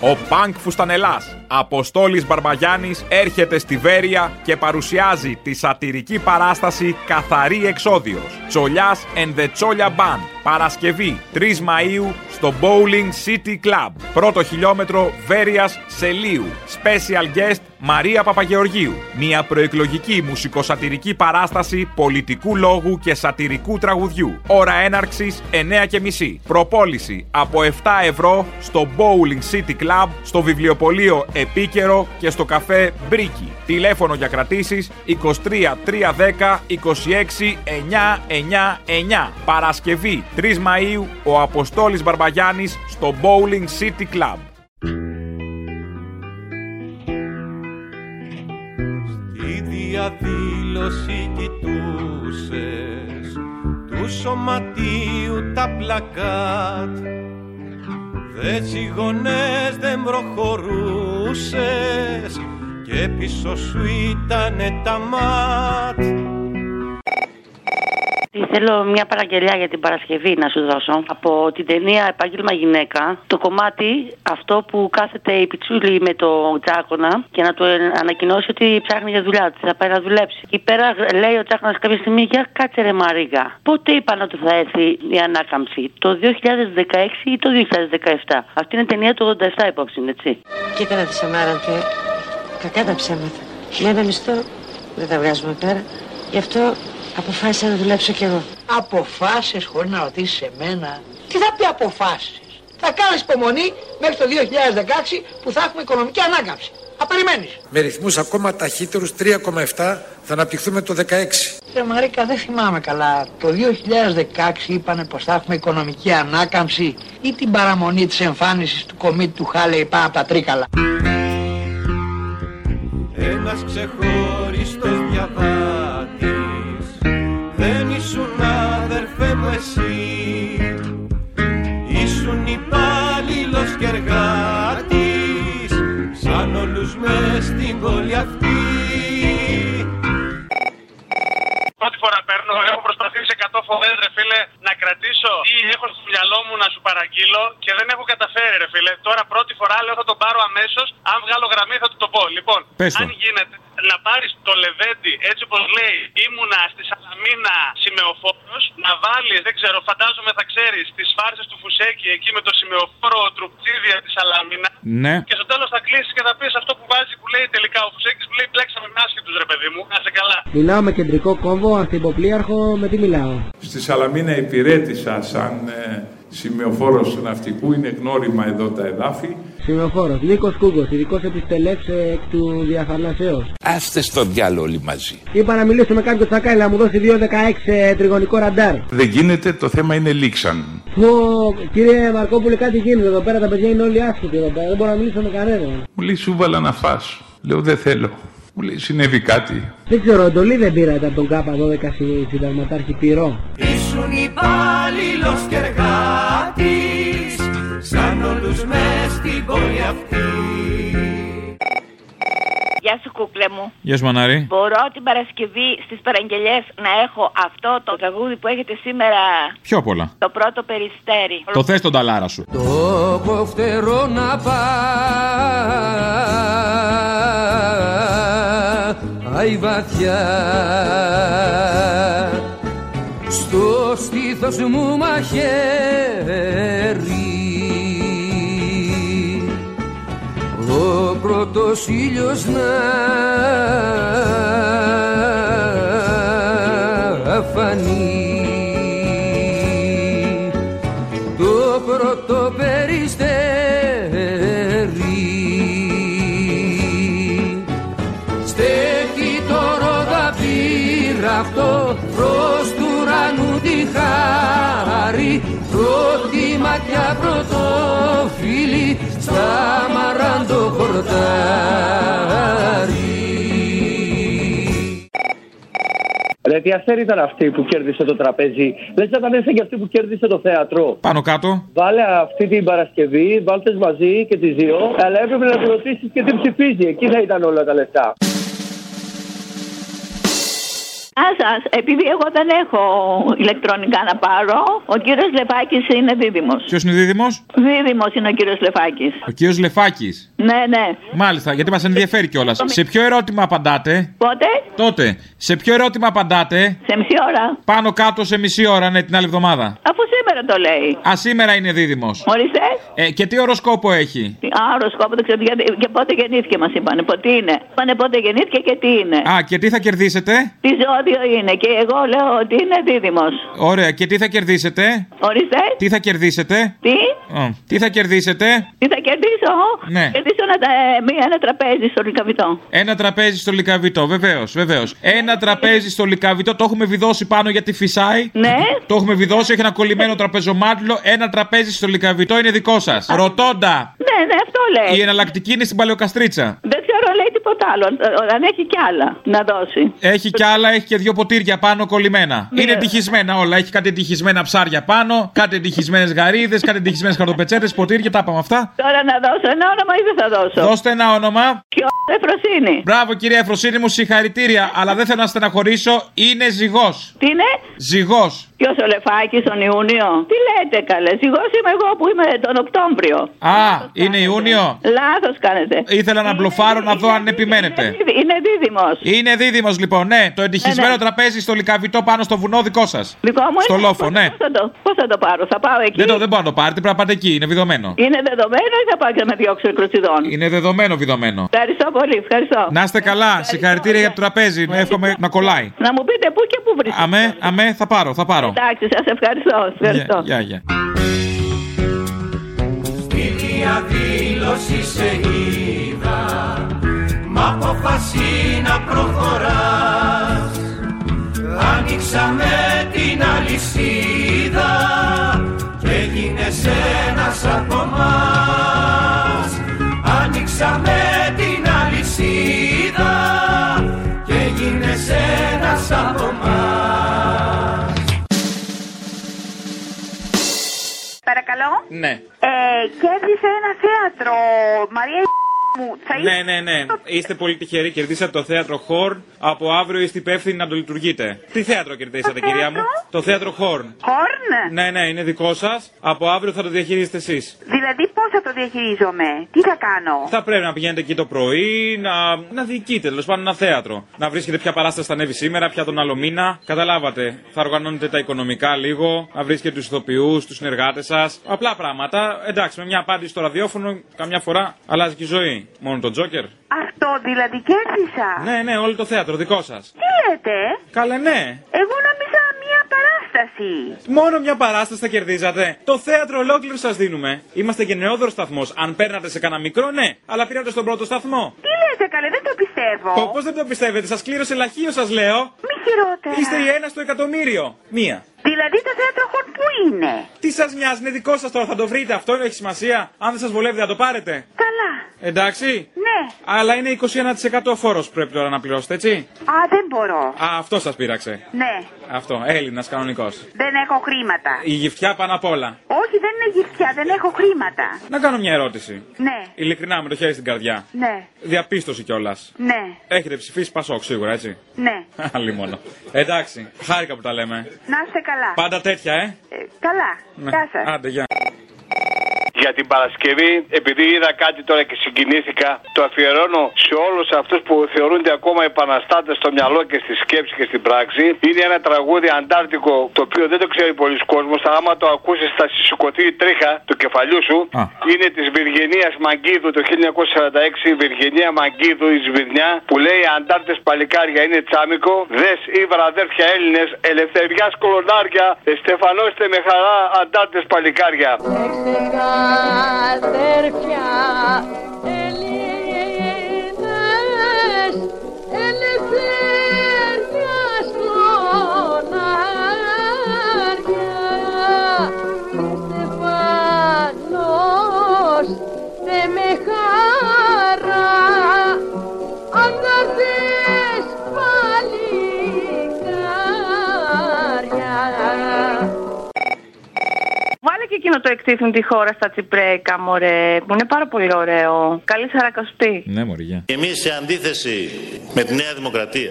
[SPEAKER 21] Ο Πανκ Φουστανελάς, Αποστόλης Μπαρμπαγιάννης, έρχεται στη Βέρεια και παρουσιάζει τη σατυρική παράσταση «Καθαρή Εξόδιος». Τσολιάς and the Τσόλια Band. Παρασκευή 3 Μαΐου στο Bowling City Club. Πρώτο χιλιόμετρο Βέρειας Σελίου. Special guest Μαρία Παπαγεωργίου. Μια προεκλογική μουσικοσατυρική παράσταση πολιτικού λόγου και σατυρικού τραγουδιού. Ώρα έναρξης 9.30. Προπόληση από 7 ευρώ στο Bowling City Club, στο βιβλιοπωλείο Επίκαιρο και στο καφέ Μπρίκι. Τηλέφωνο για κρατήσεις 23 310 26 999. Παρασκευή 3 Μαΐου ο Αποστόλης Μπαρμπαγιάννης στο Bowling City Club.
[SPEAKER 9] Η διαδήλωση κοιτούσες του σωματείου τα πλακάτ Δε τσιγωνές δεν προχωρούσες και πίσω σου ήτανε τα μάτ
[SPEAKER 38] Τι
[SPEAKER 39] θέλω μια παραγγελιά για την Παρασκευή να σου δώσω. Από την ταινία Επάγγελμα Γυναίκα, το κομμάτι αυτό που κάθεται η Πιτσούλη με το Τσάκονα και να του ε, ανακοινώσει ότι ψάχνει για δουλειά, ότι θα πάει να δουλέψει. Εκεί πέρα λέει ο Τσάκονα κάποια στιγμή για κάτσε ρε Μαρίγα. Πότε είπαν ότι θα έρθει η ανάκαμψη, το 2016 ή το 2017. Αυτή είναι ταινία του 87 υπόψη, έτσι.
[SPEAKER 40] Κοίτα να τη Σαμάραντε, κακά τα ψέματα. Με ένα μισθό δεν τα βγάζουμε πέρα. Γι' αυτό αποφάσισα να δουλέψω κι εγώ.
[SPEAKER 41] Αποφάσεις χωρίς να ρωτήσεις εμένα. Τι θα πει αποφάσεις. Θα κάνεις υπομονή μέχρι το 2016 που θα έχουμε οικονομική ανάκαμψη. Θα περιμένεις.
[SPEAKER 35] Με ρυθμούς ακόμα ταχύτερους 3,7 θα αναπτυχθούμε το 16.
[SPEAKER 41] Ρε Μαρίκα δεν θυμάμαι καλά. Το 2016 είπανε πως θα έχουμε οικονομική ανάκαμψη ή την παραμονή της εμφάνισης του κομίτη του Χάλεϊ πάνω από τα τρίκαλα.
[SPEAKER 42] Ένας ξεχωριστός διαβάτης εσύ Ήσουν υπάλληλος και εργάτης Σαν όλους μες στην πόλη αυτή
[SPEAKER 29] Πρώτη φορά παίρνω, έχω προσπαθήσει 100 φορές ρε φίλε να κρατήσω ή έχω στο μυαλό μου να σου παραγγείλω και δεν έχω καταφέρει ρε φίλε. Τώρα πρώτη φορά λέω θα τον πάρω αμέσως, αν βγάλω γραμμή θα του το πω. Λοιπόν,
[SPEAKER 3] Πες το.
[SPEAKER 29] αν γίνεται να πάρεις το λεβέντι έτσι όπως λέει ήμουνα στη Σαλαμίνα σημεοφόρος, να βάλεις, δεν ξέρω, φαντάζομαι θα ξέρεις, τις φάρσες του Φουσέκη εκεί με το σημεοφόρο τρουπτσίδια της Σαλαμίνα
[SPEAKER 3] Ναι.
[SPEAKER 29] και στο τέλος θα κλείσεις και θα πεις αυτό που βάζει που λέει τελικά ο Φουσέκης που λέει μπλέξαμε με άσχετους ρε παιδί μου, να σε καλά.
[SPEAKER 43] Μιλάω με κεντρικό κόμβο, ανθυποπλοίαρχο, με τι μιλάω;
[SPEAKER 44] Στη Σαλαμίνα υπηρέτησα σαν ε, σημειοφόρος ναυτικού, είναι γνώριμα εδώ τα εδάφη.
[SPEAKER 43] Σημειοφόρος. Νίκος Κούγκος, ειδικός επιστελέ εκ του διαφανασέω.
[SPEAKER 45] Άστε στο διάλογο όλοι μαζί.
[SPEAKER 43] Είπα να μιλήσω με κάποιον τσακάλι να μου δώσει 2.16 ε, τριγωνικό ραντάρ.
[SPEAKER 44] Δεν γίνεται, το θέμα είναι λήξαν.
[SPEAKER 43] Πω, κύριε Μαρκόπουλε, κάτι γίνεται εδώ πέρα. Τα παιδιά είναι όλοι άσχετοι εδώ πέρα. Δεν μπορώ να μιλήσω με κανέναν.
[SPEAKER 44] Μου λέει σου βάλα να φας. Λέω δεν θέλω. Μου λέει συνέβη κάτι.
[SPEAKER 43] Δεν ξέρω, εντολή δεν πήρατε από τον ΚΑΠΑ 12 συ- συνταγματάρχη Πυρό.
[SPEAKER 42] Ήσουν υπάλληλος και εργάτης Σαν όλους μες στην πόλη αυτή
[SPEAKER 14] Γεια σου κούκλε μου.
[SPEAKER 3] Γεια σου, Μανάρη.
[SPEAKER 14] Μπορώ την Παρασκευή στις παραγγελιές να έχω αυτό το τραγούδι που έχετε σήμερα
[SPEAKER 3] Πιο απ' όλα.
[SPEAKER 14] το πρώτο περιστέρι.
[SPEAKER 3] Το θες τον ταλάρα σου.
[SPEAKER 42] Το κοφτερό να πάει βαθιά στο στήθος μου μαχαίρι. Ο πρώτος ήλιος να φανεί. Το πρώτο περιστέρι. Στέκει το ρόδα πύραυτο προς του ουρανού τη χάρη πρώτη ματιά πρώτο φίλι στα μαράντο χορτάρι
[SPEAKER 46] Ρε, τι αστέρι ήταν αυτή που κέρδισε το τραπέζι. Λες να ήταν έτσι και αυτή που κέρδισε το θέατρο.
[SPEAKER 3] Πάνω κάτω.
[SPEAKER 46] Βάλε αυτή την Παρασκευή, βάλτες μαζί και τις δύο. Αλλά έπρεπε να τη ρωτήσεις και τι ψηφίζει. Εκεί θα ήταν όλα τα λεφτά.
[SPEAKER 14] Γεια σας, επειδή εγώ δεν έχω ηλεκτρονικά να πάρω, ο κύριος Λεφάκης είναι δίδυμος.
[SPEAKER 3] Ποιος είναι δίδυμος;
[SPEAKER 14] Δίδυμος είναι ο κύριος Λεφάκης.
[SPEAKER 3] Ο κύριος Λεφάκης.
[SPEAKER 14] Ναι, ναι.
[SPEAKER 3] Μάλιστα, γιατί μας ενδιαφέρει κιόλας. Σε ποιο ερώτημα απαντάτε;
[SPEAKER 14] Πότε;
[SPEAKER 3] Τότε. Σε ποιο ερώτημα απαντάτε;
[SPEAKER 14] Σε μισή ώρα.
[SPEAKER 3] Πάνω κάτω σε μισή ώρα, ναι, την άλλη εβδομάδα.
[SPEAKER 14] Αφού σήμερα το λέει.
[SPEAKER 3] Α, σήμερα είναι δίδυμος.
[SPEAKER 14] Ορίστε.
[SPEAKER 3] Ε, και τι οροσκόπο έχει;
[SPEAKER 14] Α, οροσκόπο δεν ξέρω γιατί. Και πότε γεννήθηκε μας είπανε. Πότε είναι; Είπανε πότε γεννήθηκε και τι είναι.
[SPEAKER 3] Α, και τι θα κερδίσετε;
[SPEAKER 14] Τι ζώδιο είναι. Και εγώ λέω ότι είναι δίδυμος.
[SPEAKER 3] Ωραία, και τι θα κερδίσετε;
[SPEAKER 14] Ορίστε.
[SPEAKER 3] Τι θα κερδίσετε;
[SPEAKER 14] Τι;
[SPEAKER 3] Ω, τι θα κερδίσετε;
[SPEAKER 14] Τι θα κερδίσω;
[SPEAKER 3] Ναι.
[SPEAKER 14] Κερδίσω ένα, ε, μία- ένα τραπέζι στο λικαβιτό.
[SPEAKER 3] Ένα τραπέζι στο λικαβιτό, βεβαίως, βεβαίως. Ένα τραπέζι στο λικαβιτό, το έχουμε βιδώσει πάνω γιατί φυσάει.
[SPEAKER 14] Ναι.
[SPEAKER 3] Το έχουμε βιδώσει, έχει ένα κολλημένο τραπεζομάτιλο. Ένα τραπέζι στο λικαβιτό είναι δικό σας. Ρωτώντα.
[SPEAKER 14] Ναι, ναι, αυτό λέει.
[SPEAKER 3] Η εναλλακτική είναι στην παλαιοκαστρίτσα.
[SPEAKER 14] Δεν ξέρω, λέει τίποτα τίποτα άλλο. Ε, Αν έχει κι άλλα να δώσει.
[SPEAKER 47] Έχει κι άλλα, έχει και δύο ποτήρια πάνω κολλημένα.
[SPEAKER 14] Ναι.
[SPEAKER 47] Είναι τυχισμένα όλα. Έχει κάτι τυχισμένα ψάρια πάνω, κάτι τυχισμένες γαρίδες, κάτι τυχισμένες χαρτοπετσέτες, ποτήρια, τα είπαμε αυτά.
[SPEAKER 14] Τώρα να δώσω ένα όνομα ή δεν θα δώσω;
[SPEAKER 47] Δώστε ένα όνομα.
[SPEAKER 14] Ποιο Εφροσύνη.
[SPEAKER 47] Μπράβο κυρία Εφροσύνη μου, συγχαρητήρια. Αλλά δεν θέλω να στεναχωρήσω. Είναι ζυγός.
[SPEAKER 14] Τι είναι;
[SPEAKER 47] Ζυγός.
[SPEAKER 14] Ποιος ο Λεφάκης τον Ιούνιο; Τι λέτε καλέ. Ζυγό είμαι εγώ που είμαι τον Οκτώβριο.
[SPEAKER 47] Α, είναι Ιούνιο.
[SPEAKER 14] Λάθος κάνετε.
[SPEAKER 47] Ήθελα να μπλοφάρω να δω αν επιμένετε.
[SPEAKER 14] Είναι δίδυμος.
[SPEAKER 47] Είναι δίδυμος λοιπόν, ναι. Το εντυχισμένο
[SPEAKER 14] Ναι, ναι.
[SPEAKER 47] τραπέζι στο λικαβιτό πάνω στο βουνό δικό σας.
[SPEAKER 14] Δικό μου
[SPEAKER 47] Στο
[SPEAKER 14] είναι.
[SPEAKER 47] λόφο, ναι.
[SPEAKER 14] Πώς θα το, πώς θα το πάρω, θα πάω εκεί;
[SPEAKER 47] Δεν, το, δεν μπορώ να το πάρετε, πρέπει να πάτε εκεί, είναι βιδωμένο.
[SPEAKER 14] Είναι δεδομένο ή θα πάω και να με διώξω εκκλησιδών.
[SPEAKER 47] Είναι δεδομένο βιδωμένο.
[SPEAKER 14] Ευχαριστώ πολύ, ευχαριστώ.
[SPEAKER 47] Να είστε καλά, συγχαρητήρια για το τραπέζι. Εύχομαι να κολλάει.
[SPEAKER 14] Να μου πείτε πού και πού βρίσκεται.
[SPEAKER 47] Αμέ, αμέ, θα πάρω, θα πάρω.
[SPEAKER 14] Εντάξει, σας ευχαριστώ. ευχαριστώ.
[SPEAKER 47] Γεια, γεια.
[SPEAKER 9] Στη διαδήλωση σε είδα Μ' αποφασί να προχωράς Άνοιξαμε την αλυσίδα Και έγινες ένας από μας Άνοιξαμε την αλυσίδα Και έγινες ένας από μας
[SPEAKER 48] Παρακαλώ.
[SPEAKER 47] Ναι.
[SPEAKER 48] Ε, κέρδισε ένα θέατρο. Μαρία μου. Θα
[SPEAKER 3] Ναι, ναι, ναι. Είστε πολύ τυχεροί. Κερδίσατε το θέατρο Χόρν. Από αύριο είστε υπεύθυνοι να το λειτουργείτε. Τι θέατρο κερδίσατε, κυρία μου; Το θέατρο Χόρν.
[SPEAKER 48] Χόρν;
[SPEAKER 3] Ναι, ναι, είναι δικό σας. Από αύριο θα το διαχειρίζετε εσείς.
[SPEAKER 48] Δηλαδή πώς θα το διαχειρίζομαι; Τι θα κάνω;
[SPEAKER 3] Θα πρέπει να πηγαίνετε εκεί το πρωί, να, να διοικείτε τέλος πάντων ένα θέατρο. Να βρίσκετε ποια παράσταση θα ανέβει σήμερα, ποια τον άλλο μήνα. Καταλάβατε. Θα οργανώνετε τα οικονομικά λίγο, να βρίσκετε τους ηθοποιούς, τους συνεργάτες σας. Απλά πράγματα. Εντάξει, με μια απάντηση στο ραδιόφωνο, καμιά φορά αλλάζει και η ζωή. Μόνο τον Τζόκερ;
[SPEAKER 48] Αυτό δηλαδή κέρδισα.
[SPEAKER 3] Ναι, ναι, όλο το θέατρο δικό σας.
[SPEAKER 48] Τι λέτε;
[SPEAKER 3] Καλέ, ναι.
[SPEAKER 48] Εγώ νόμιζα μία παράσταση.
[SPEAKER 3] Μόνο μια παράσταση θα κερδίζατε. Το θέατρο ολόκληρο σας δίνουμε. Είμαστε και νεόδρο σταθμός. Αν παίρνατε σε κανένα μικρό, ναι. Αλλά πήρατε στον πρώτο σταθμό.
[SPEAKER 48] Τι λέτε καλέ, δεν το πιστεύω.
[SPEAKER 3] Πώς δεν το πιστεύετε, σας κλήρωσε λαχείο, σας λέω.
[SPEAKER 48] Μη χειρότερα.
[SPEAKER 3] Είστε η ένα στο εκατομμύριο. Μία.
[SPEAKER 48] Δηλαδή το θέατρο χορ που είναι;
[SPEAKER 3] Τι σας μοιάζει, είναι δικό σας τώρα, θα το βρείτε. Αυτό έχει σημασία. Αν δεν σας βολεύει, θα το πάρετε.
[SPEAKER 48] Καλά.
[SPEAKER 3] Εντάξει.
[SPEAKER 48] Ναι.
[SPEAKER 3] Αλλά είναι 21% φόρος πρέπει τώρα να πληρώσετε, έτσι;
[SPEAKER 48] Α, δεν μπορώ.
[SPEAKER 3] Α, αυτό σας πείραξε.
[SPEAKER 48] Ναι.
[SPEAKER 3] Αυτό, Έλληνας κανονικός.
[SPEAKER 48] Δεν έχω χρήματα.
[SPEAKER 3] Η γυφτιά πάνω απ' όλα.
[SPEAKER 48] Όχι, δεν είναι γυφτιά, δεν έχω χρήματα.
[SPEAKER 3] Να κάνω μια ερώτηση.
[SPEAKER 48] Ναι,
[SPEAKER 3] Ειλικρινά, με το χέρι στην καρδιά.
[SPEAKER 48] ναι,
[SPEAKER 3] Διαπίστωση κιόλας.
[SPEAKER 48] ναι,
[SPEAKER 3] Έχετε ψηφίσει Πασόκ σίγουρα, έτσι;
[SPEAKER 48] ναι.
[SPEAKER 3] Άλλη μόνο. Εντάξει, χάρηκα που τα λέμε.
[SPEAKER 48] Να είστε καλά.
[SPEAKER 3] Πάντα τέτοια, ε;
[SPEAKER 48] Ε, καλά.
[SPEAKER 3] Ναι.
[SPEAKER 48] Γεια σας.
[SPEAKER 3] Άντε, γεια.
[SPEAKER 49] Για την Παρασκευή, επειδή είδα κάτι τώρα και συγκινήθηκα, το αφιερώνω σε όλους αυτούς που θεωρούνται ακόμα επαναστάτες στο μυαλό και στη σκέψη και στην πράξη. Είναι ένα τραγούδι αντάρτικο, το οποίο δεν το ξέρει πολλοί κόσμος. Άμα το ακούσεις, θα σηκωθεί η τρίχα του κεφαλιού σου. Είναι της Βυργενίας Μαγκίδου το 1946. Η Βυργενία Μαγκίδου, η Σβηρνιά, που λέει Αντάρτες παλικάρια είναι τσάμικο. Δες ή βραδέρφια Έλληνες, ελευθεριά κολονάρια, εστεφανώστε με χαρά
[SPEAKER 50] αντάρτες παλικάρια.
[SPEAKER 12] derken εκείνο το εκτίθουν τη χώρα στα τσιπρέκα, μωρέ, που είναι πάρα πολύ ωραίο. Καλή σαρακοστή.
[SPEAKER 47] Ναι, μωριά.
[SPEAKER 51] Εμείς σε αντίθεση με τη Νέα Δημοκρατία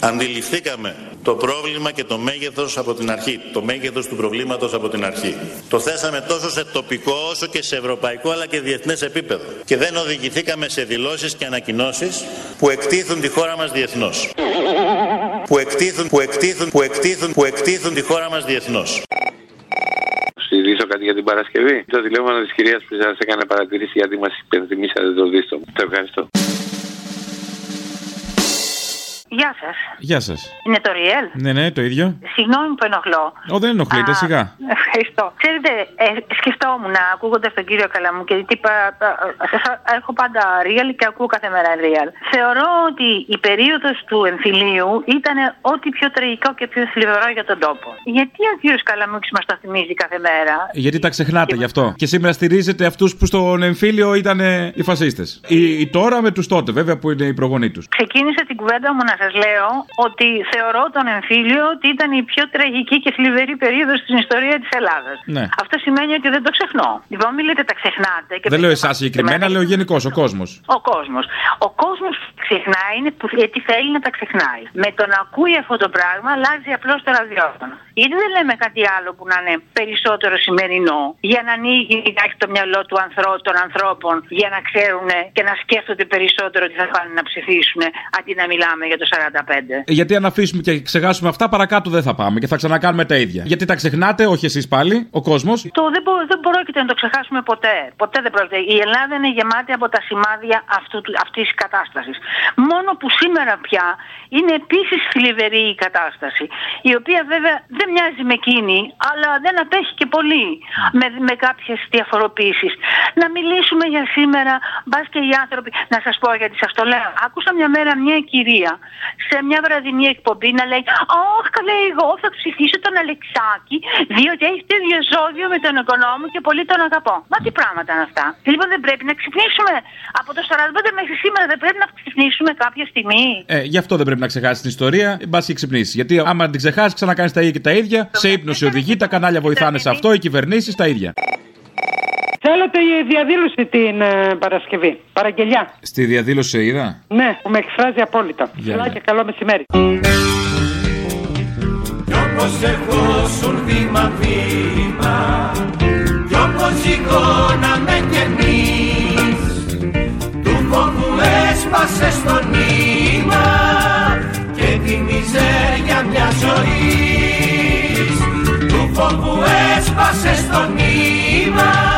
[SPEAKER 51] αντιληφθήκαμε το πρόβλημα και το μέγεθος από την αρχή, το μέγεθος του προβλήματος από την αρχή. Το θέσαμε τόσο σε τοπικό όσο και σε ευρωπαϊκό αλλά και διεθνές επίπεδο και δεν οδηγηθήκαμε σε δηλώσεις και ανακοινώσεις που εκτίθουν τη χώρα μας διεθνώς. Που εκτίθουν, που εκτίθουν, που εκτίθουν, που εκτίθουν τη χώρα μας διεθνώς.
[SPEAKER 23] Συζητήσω κάτι για την Παρασκευή. Το τηλέφωνο της κυρίας που σας έκανε παρατηρήσει γιατί μας υπενθυμίσατε το δίστομο. Το ευχαριστώ.
[SPEAKER 52] Γεια σας.
[SPEAKER 3] Γεια σας.
[SPEAKER 52] Είναι το Ριέλ;
[SPEAKER 3] Ναι, ναι, το ίδιο.
[SPEAKER 52] Συγγνώμη που ενοχλώ.
[SPEAKER 3] Ω, δεν ενοχλείτε,
[SPEAKER 52] Α,
[SPEAKER 3] σιγά.
[SPEAKER 52] Ευχαριστώ. Ξέρετε, ε, σκεφτόμουν ακούγοντα τον κύριο Καλαμού και τι πα- πα- σα- έχω πάντα real και ακούω κάθε μέρα real. Θεωρώ ότι η περίοδος του εμφυλίου ήταν ό,τι πιο τραγικό και πιο θλιβερό για τον τόπο. Γιατί ο κύριος Καλαμούκης μας το θυμίζει κάθε μέρα;
[SPEAKER 3] Γιατί τα ξεχνάτε γι' αυτό. Και σήμερα στηρίζετε αυτούς που στον εμφύλιο ήταν ε, οι φασίστες. Οι, οι τώρα με τους τότε, βέβαια, που είναι οι προγονεί τους.
[SPEAKER 52] Ξεκίνησα την κουβέντα μου να σας λέω ότι θεωρώ τον εμφύλιο ότι ήταν η πιο τραγική και θλιβερή περίοδος στην ιστορία της Ελλάδας.
[SPEAKER 3] Ναι.
[SPEAKER 52] Αυτό σημαίνει ότι δεν το ξεχνώ. Λοιπόν, μην λέτε τα ξεχνάτε. Και
[SPEAKER 3] Δεν λέω εσάς συγκεκριμένα, λέω γενικώς ο κόσμος.
[SPEAKER 52] Ο κόσμος. Ο κόσμος ξεχνάει είναι που, γιατί θέλει να τα ξεχνάει. Με το να ακούει αυτό το πράγμα αλλάζει απλώς το ραδιόφωνο. Γιατί δεν λέμε κάτι άλλο που να είναι περισσότερο σημερινό για να ανοίγει λιγάκι το μυαλό του ανθρώπου, των ανθρώπων για να ξέρουν και να σκέφτονται περισσότερο τι θα πάνε να ψηφίσουν αντί να μιλάμε για το 45.
[SPEAKER 3] Γιατί αν αφήσουμε και ξεχάσουμε αυτά, παρακάτω δεν θα πάμε και θα ξανακάνουμε τα ίδια. Γιατί τα ξεχνάτε, όχι εσείς πάλι, ο κόσμος.
[SPEAKER 52] Το δεν, μπο, δεν πρόκειται να το ξεχάσουμε ποτέ. Ποτέ δεν πρόκειται. Η Ελλάδα είναι γεμάτη από τα σημάδια αυτού, αυτής της κατάστασης. Μόνο που σήμερα πια είναι επίσης θλιβερή η κατάσταση. Η οποία βέβαια δεν μοιάζει με εκείνη, αλλά δεν απέχει και πολύ με, με κάποιες διαφοροποίησεις. Να μιλήσουμε για σήμερα, μπας και οι άνθρωποι. Να σας πω γιατί σας το λέω. Άκουσα μια μέρα μια κυρία σε μια βραδινή εκπομπή να λέει Αχ, καλέ, εγώ θα ψηφίσω τον Αλεξάκη, διότι έχει το ίδιο ζώδιο με τον οικονόμο και πολύ τον αγαπώ. Μα τι πράγματα είναι αυτά. Λοιπόν, δεν πρέπει να ξυπνήσουμε. Από το 45 μέχρι σήμερα δεν πρέπει να ξυπνήσουμε κάποια στιγμή.
[SPEAKER 3] Ε, γι' αυτό δεν πρέπει να ξεχάσεις την ιστορία, μπα και ξυπνήσεις. Γιατί άμα την ξεχάσεις, ξανακάνεις τα ίδια και τα ίδια. Σε ύπνο σε οδηγεί, τα κανάλια βοηθάνε σε αυτό, οι κυβερνήσεις τα ίδια.
[SPEAKER 53] Θέλετε η διαδήλωση την ε, Παρασκευή. Παραγγελιά.
[SPEAKER 3] Στη διαδήλωση σε είδα.
[SPEAKER 53] Ναι, που με εκφράζει απόλυτα.
[SPEAKER 3] Για
[SPEAKER 53] Φιλά
[SPEAKER 3] ναι.
[SPEAKER 53] και καλό μεσημέρι.
[SPEAKER 9] Κι όπως ερχόσουν βήμα βήμα Κι όπως σηκώναμε κι εμείς Του φόβου έσπασε στο νήμα Και τη μιζέρια μια ζωής Του φόβου έσπασε στο νήμα Και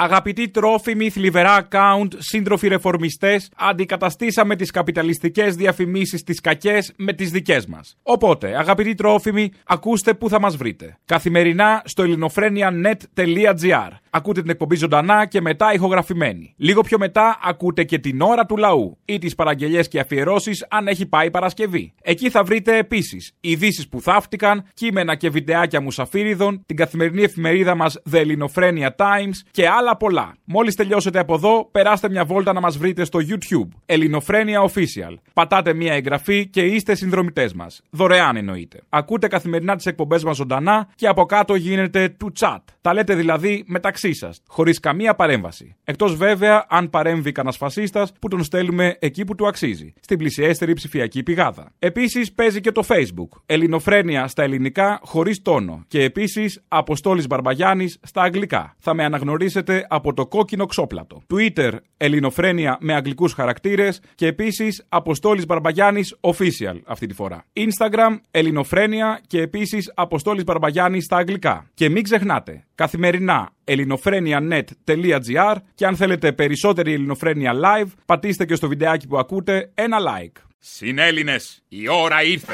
[SPEAKER 21] Αγαπητοί τρόφιμοι, θλιβερά account, σύντροφοι ρεφορμιστές, αντικαταστήσαμε τις καπιταλιστικές διαφημίσεις τις κακές με τις δικές μας. Οπότε, αγαπητοί τρόφιμοι, ακούστε πού θα μας βρείτε. Καθημερινά στο ελληνοφρένια.net.gr. Ακούτε την εκπομπή ζωντανά και μετά ηχογραφημένη. Λίγο πιο μετά ακούτε και την ώρα του λαού ή τις παραγγελίες και αφιερώσεις αν έχει πάει Παρασκευή. Εκεί θα βρείτε επίσης ειδήσεις που θαύτηκαν, κείμενα και βιντεάκια μουσαφίριδων, την καθημερινή εφημερίδα μας The Ελληνοφρένια Times και άλλα πολλά. Μόλις τελειώσετε από εδώ, περάστε μια βόλτα να μας βρείτε στο YouTube. Ελληνοφρένια Official. Πατάτε μια εγγραφή και είστε συνδρομητές μας. Δωρεάν εννοείται. Ακούτε καθημερινά τις εκπομπές μας ζωντανά και από κάτω γίνεται του chat. Τα λέτε δηλαδή μεταξύ σας, χωρίς καμία παρέμβαση. Εκτός βέβαια αν παρέμβει κανένας φασίστας που τον στέλνουμε εκεί που του αξίζει, στην πλησιέστερη ψηφιακή πηγάδα. Επίσης παίζει και το Facebook. Ελληνοφρένια στα ελληνικά χωρίς τόνο. Και επίσης Αποστόλης Μπαρμπαγιάννης στα αγγλικά. Θα με αναγνωρίσετε από το κόκκινο ξόπλατο. Twitter Ελληνοφρένια με αγγλικούς χαρακτήρες και επίσης Αποστόλης Μπαρμπαγιάννης official αυτή τη φορά. Instagram Ελληνοφρένια και επίσης Αποστόλης Μπαρμπαγιάννης στα αγγλικά. Και μην ξεχνάτε, καθημερινά ελληνοφρένια.net.gr και αν θέλετε περισσότερη ελληνοφρένια live, πατήστε και στο βιντεάκι που ακούτε ένα like. Συνέλληνες, η ώρα ήρθε.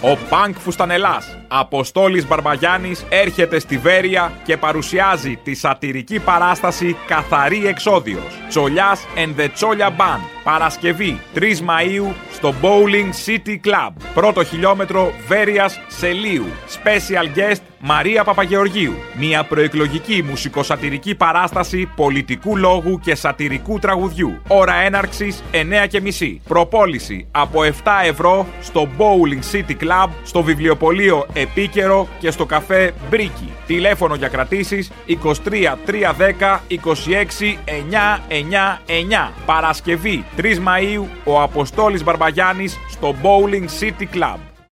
[SPEAKER 21] Ο Πανκ Φουστανελάς, Αποστόλης Μπαρμπαγιάννης, έρχεται στη Βέρεια και παρουσιάζει τη σατυρική παράσταση «Καθαρή Εξόδιος». Τσολιάς and the Τσόλια Band. Παρασκευή 3 Μαΐου στο Bowling City Club. Πρώτο χιλιόμετρο Βέρειας Σελίου. Special guest Μαρία Παπαγεωργίου. Μια προεκλογική μουσικοσατυρική παράσταση πολιτικού λόγου και σατυρικού τραγουδιού. Ώρα έναρξης 9.30. Προπόληση από 7 ευρώ στο Bowling City Club, στο βιβλιοπωλείο Επίκαιρο και στο καφέ Μπρίκι. Τηλέφωνο για κρατήσεις 23 310 26 999. Παρασκευή 3 Μαΐου ο Αποστόλης Μπαρμπαγιάννης στο Bowling City Club.